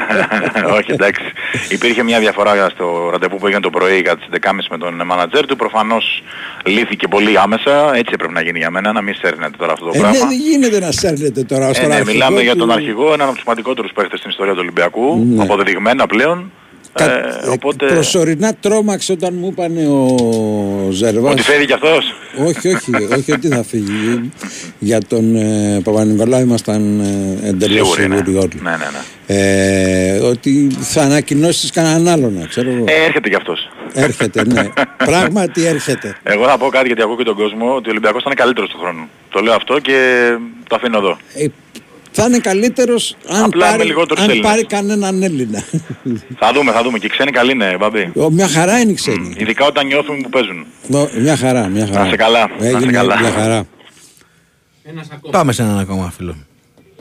<laughs> Όχι, εντάξει. Υπήρχε μια διαφορά στο ραντεβού που έγινε το πρωί κατά τις 11.30 με τον μάνατζέρ του. Προφανώς λύθηκε πολύ άμεσα. Έτσι έπρεπε να γίνει για μένα, να μην σέρνετε τώρα αυτό το ε, ναι, πράγμα. Δεν γίνεται να σέρνετε τώρα Ε, στον ναι, αρχηγό μιλάμε για του- τον αρχηγό, έναν από τους σημαντικότερους παίχτες στην ιστορία του Ολυμπιακού, Ναι. αποδεδειγμένα πλέον. Κα- Ε, ε, οπότε... Προσωρινά τρόμαξε όταν μου είπανε ο Ζερβάς. Ότι φέρει κι αυτός; όχι, όχι, όχι ότι θα φύγει. Για τον ε, Παπα-Νικολάου ήμασταν ε, εντελώς Σίγουροι, ναι. σίγουροι όλοι. Ναι, ναι, ναι. Ε, ότι θα ανακοινώσεις κανέναν άλλον, ξέρω εγώ. Ε, έρχεται κι αυτός. Έρχεται, ναι. Πράγματι έρχεται. Εγώ θα πω κάτι γιατί ακούω και τον κόσμο ότι ο Ολυμπιακός θα είναι καλύτερος του χρόνου. Το λέω αυτό και το αφήνω εδώ. Ε, θα είναι καλύτερος αν, Απλά με πάρει, λιγότερους αν Έλληνες. πάρει κανέναν Έλληνα. Θα δούμε, θα δούμε. Και οι ξένοι καλοί είναι, Μπαμπή. Ο, μια χαρά είναι οι ξένοι. Ειδικά όταν νιώθουν που παίζουν. Ω, Μια χαρά, μια χαρά. Να είσαι καλά, να είσαι Έγινε καλά. μια χαρά. Πάμε σε έναν ακόμα φίλο.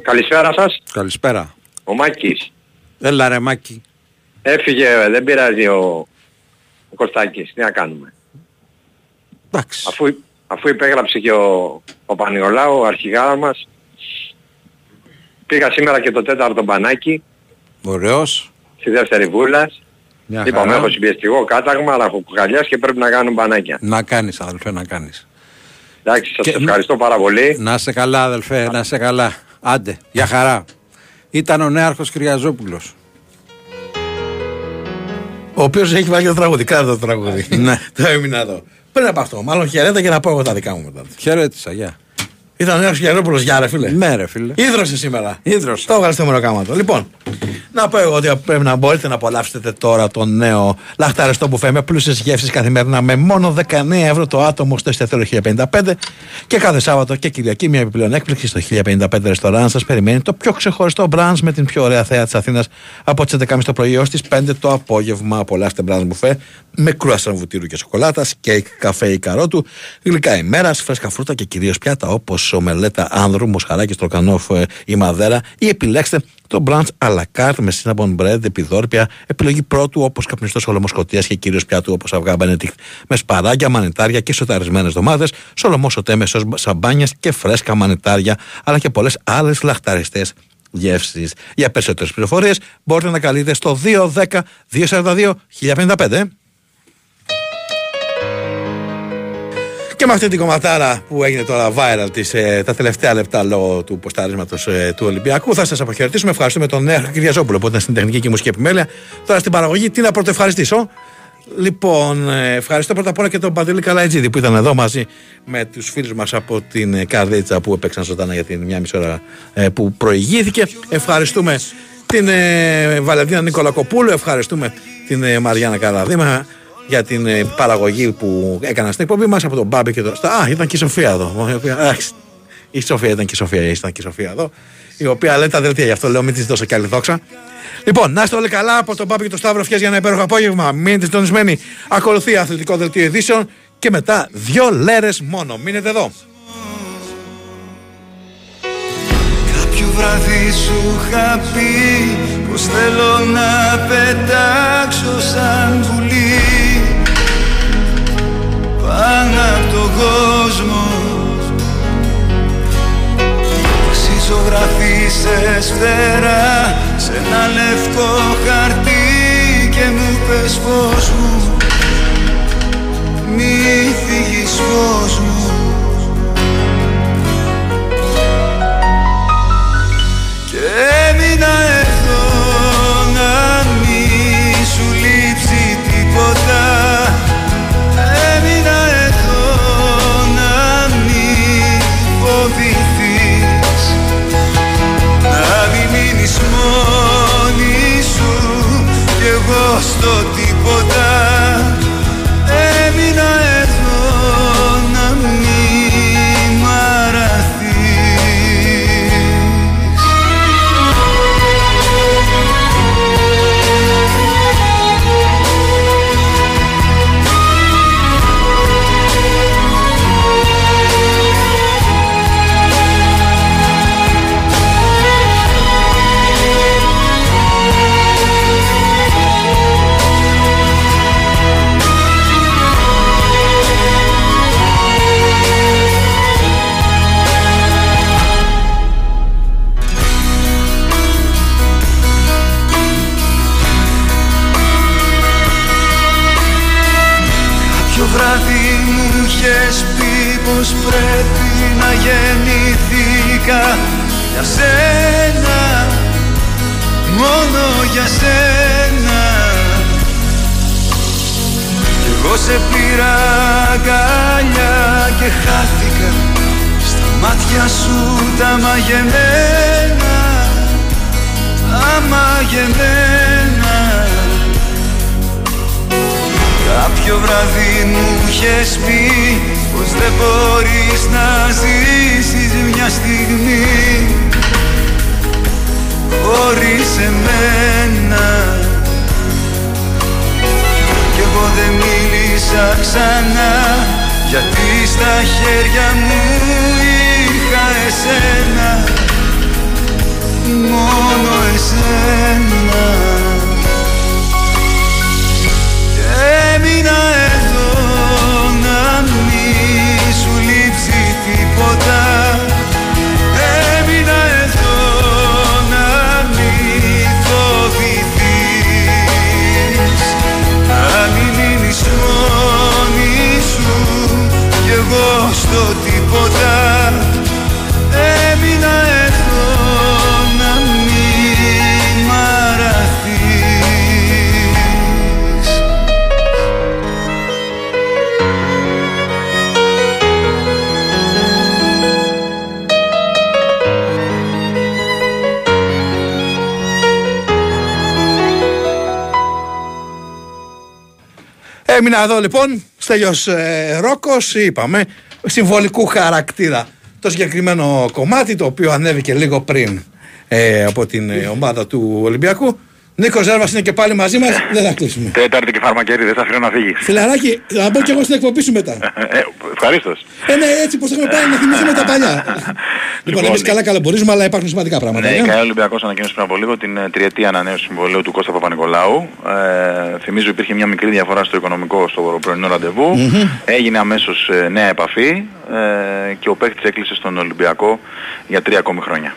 Καλησπέρα σας, Καλησπέρα. ο Μάκης. Έλα ρε Μάκη. Έφυγε, δεν πειράζει ο, ο Κωστάκης, τι να κάνουμε. Εντάξει. Αφού, αφού υπέγραψε και ο, ο Πανιολάου, ο αρχηγάρας μας, πήγα σήμερα και το τέταρτο μπανάκι, Ωραίος. στη δεύτερη βούλα. Μια Είπαμε χαρά. έχω συμπιεστικό κάταγμα, αλλά έχω κουκαλιάς και πρέπει να κάνουν μπανάκια. Να κάνεις αδελφέ, να κάνεις. Εντάξει, σας Και- ευχαριστώ πάρα πολύ. Να σε καλά αδελφέ, να σε καλά. Άντε, για χαρά. Ήταν ο νέαρχος Κυριαζόπουλος. Ο οποίος έχει βάλει και το τραγούδι. Κράτα το τραγούδι. Ναι. το έμεινα εδώ. Πριν από αυτό, μάλλον χαιρέτα και να πω εγώ τα δικά μου μετά. Χαιρέτησα, γεια. Ήταν ο Νέος Γερόπουλος, γεια ρε φίλε. Ναι ρε φίλε. Ίδρωσε σήμερα. Ίδρωσε. Το έβγαλε στο μεροκάματο. Λοιπόν, να πω εγώ ότι πρέπει να μπορείτε να απολαύσετε τώρα το νέο λαχταριστό μπουφέ με πλούσιες γεύσεις καθημερινά με μόνο 19 ευρώ το άτομο στο εστιατόριο 1055 και κάθε Σάββατο και Κυριακή μια επιπλέον έκπληξη στο 1055 restaurant σας περιμένει το πιο ξεχωριστό μπραντς με την πιο ωραία θέα της Αθήνας από τις 11.30 το πρωί έως τις 5 το απόγευμα. Απολαύστε μπραντς μπουφέ με κρουασάν βουτύρου και σοκολάτας, κέικ, καφέ ή καρότου, γλυκά ημέρας, φρέσκα φρούτα και κυρίως πιάτα όπως ομελέτα Άνδρου, μοσχαράκι, στρογκανόφ ε, ή Μαδέρα ή επιλέξτε το brunch à la carte με cinnamon bread, επιδόρπια, επιλογή πρώτου όπως καπνιστός σολομός Σκωτίας και κυρίως πιάτου όπως αυγά Benedict με σπαράγγια, μανιτάρια και σοταρισμένες ντομάδες, σολομός σωτέ με σως σαμπάνια και φρέσκα μανιτάρια, αλλά και πολλές άλλες λαχταριστές γεύσεις. Για περισσότερες πληροφορίες μπορείτε να καλείτε στο 210 242 1055. Και με αυτή την κομματάρα που έγινε τώρα viral της, ε, τα τελευταία λεπτά λόγω του ποστάρισματος ε, του Ολυμπιακού θα σας αποχαιρετήσουμε. Ευχαριστούμε τον Νέο Κυριαζόπουλο που ήταν στην τεχνική και μουσική επιμέλεια. Τώρα στην παραγωγή τι να πρωτοευχαριστήσω. Λοιπόν, ε, ευχαριστώ πρώτα απ' όλα και τον Παντελή Καλαϊτζίδη που ήταν εδώ μαζί με τους φίλους μας από την ε, Καρδίτσα που έπαιξαν ζωντανά για την μια μισή ώρα ε, που προηγήθηκε. Ευχαριστούμε την ε, Βαλεντίνα Νικολακοπούλου, ευχαριστούμε την ε, Μαριάννα Καραδίμα για την ε, παραγωγή που έκανα στην εκπομπή μας από τον Μπάμπη και το... Α, ήταν και η Σοφία εδώ. η οποία- εντάξει, Η Σοφία ήταν και η Σοφία, ήταν και η Σοφία εδώ. Η οποία λέει τα δελτία, γι' αυτό λέω μην της δώσω κι άλλη δόξα. Λοιπόν, να είστε όλοι καλά από τον Μπάμπη και τον Σταύρο Ευχές για ένα υπέροχο απόγευμα. Μείνετε συντονισμένοι. Ακολουθεί αθλητικό δελτίο ειδήσεων και μετά δύο λέρες μόνο. Μείνετε εδώ. Κάποιος βράδυ σου είχα πει πως θέλω να πετάξω σαν πουλί πάνω από τον κόσμο. Εσύ ζωγραφίσες φτερά σε ένα λευκό χαρτί και μου πες φως μου. Μη φύγεις φως μου. Και έμεινα για σένα. Κι εγώ σε πήρα αγκαλιά και χάθηκα Στα μάτια σου τα μαγεμένα. Τα μαγεμένα Κάποιο βράδυ μου είχες πει πως δεν μπορείς να ζήσεις μια στιγμή χωρίς εμένα. Κι εγώ δεν μίλησα ξανά γιατί στα χέρια μου είχα εσένα. Μόνο εσένα. Έμεινα εδώ να μη σου λείψει τίποτα Έμεινα εδώ λοιπόν, Στέλιος ε, Ρόκος, είπαμε, συμβολικού χαρακτήρα το συγκεκριμένο κομμάτι, το οποίο ανέβηκε λίγο πριν ε, από την ε, ομάδα του Ολυμπιακού. Νίκος Ζέρβας είναι και πάλι μαζί μας, δεν θα κλείσουμε. Τέταρτη και φαρμακέρι, δεν θα αφήνω να φύγεις. Φιλαράκι, θα μπω κι εγώ στην εκπομπή σου μετά. Ε, ευχαρίστως. Ε, ναι, έτσι πώ έχουμε πάει να θυμηθούμε τα παλιά. <laughs> λοιπόν, εμείς καλά καλά μπορούμε, αλλά υπάρχουν σημαντικά πράγματα. Ναι, ε. η ΚΑΕ Ολυμπιακός ανακοίνωσε πριν από λίγο την ε, τριετή ανανέωση συμβολέου του Κώστα Παπα-Νικολάου. Ε, θυμίζω υπήρχε μια μικρή διαφορά στο οικονομικό στο πρωινό ραντεβού. Μμμ. Έγινε αμέσως ε, νέα επαφή ε, και ο παίκτης έκλεισε στον Ολυμπιακό για τρία ακόμη χρόνια.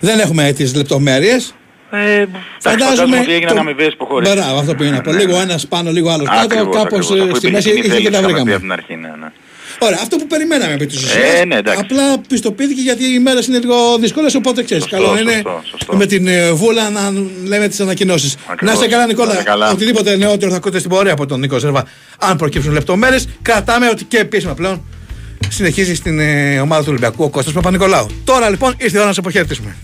Δεν έχουμε τις λεπτομέρειες. Ε, φαντάζομαι ότι έγιναν αμοιβαίες υποχωρήσεις. Μπράβο, αυτό που είναι από λίγο ένας πάνω, λίγο άλλος κάτω. Ακριβώς, Κάπως ακριβώς. Αφού στη υπήρχε μέση κοινή ήρθε και θέληση, τα είχαμε πει βρήκαμε. από την αρχή, ναι, ναι. Ωραία, αυτό που περιμέναμε επί της ουσίας. Ε, ναι, εντάξει. Απλά πιστοποιήθηκε γιατί οι μέρες είναι λίγο δύσκολες, οπότε ξέρεις. Σωστό, Καλό είναι σωστό, σωστό. με την ε, βούλα να λέμε τις ανακοινώσεις. Να είστε καλά, Νικόλα. Να είστε καλά. Οτιδήποτε νεότερο θα ακούτε στην πορεία από τον Νίκο Ζέρβα, αν προκύψουν λεπτομέρειες. Κρατάμε ότι και επίσημα πλέον συνεχίζει στην ε, ομάδα του Ολυμπιακού ο Κώστας Παπα-Νικολάου. Τώρα λοιπόν ήρθε η ώρα να σε αποχαιρετήσουμε.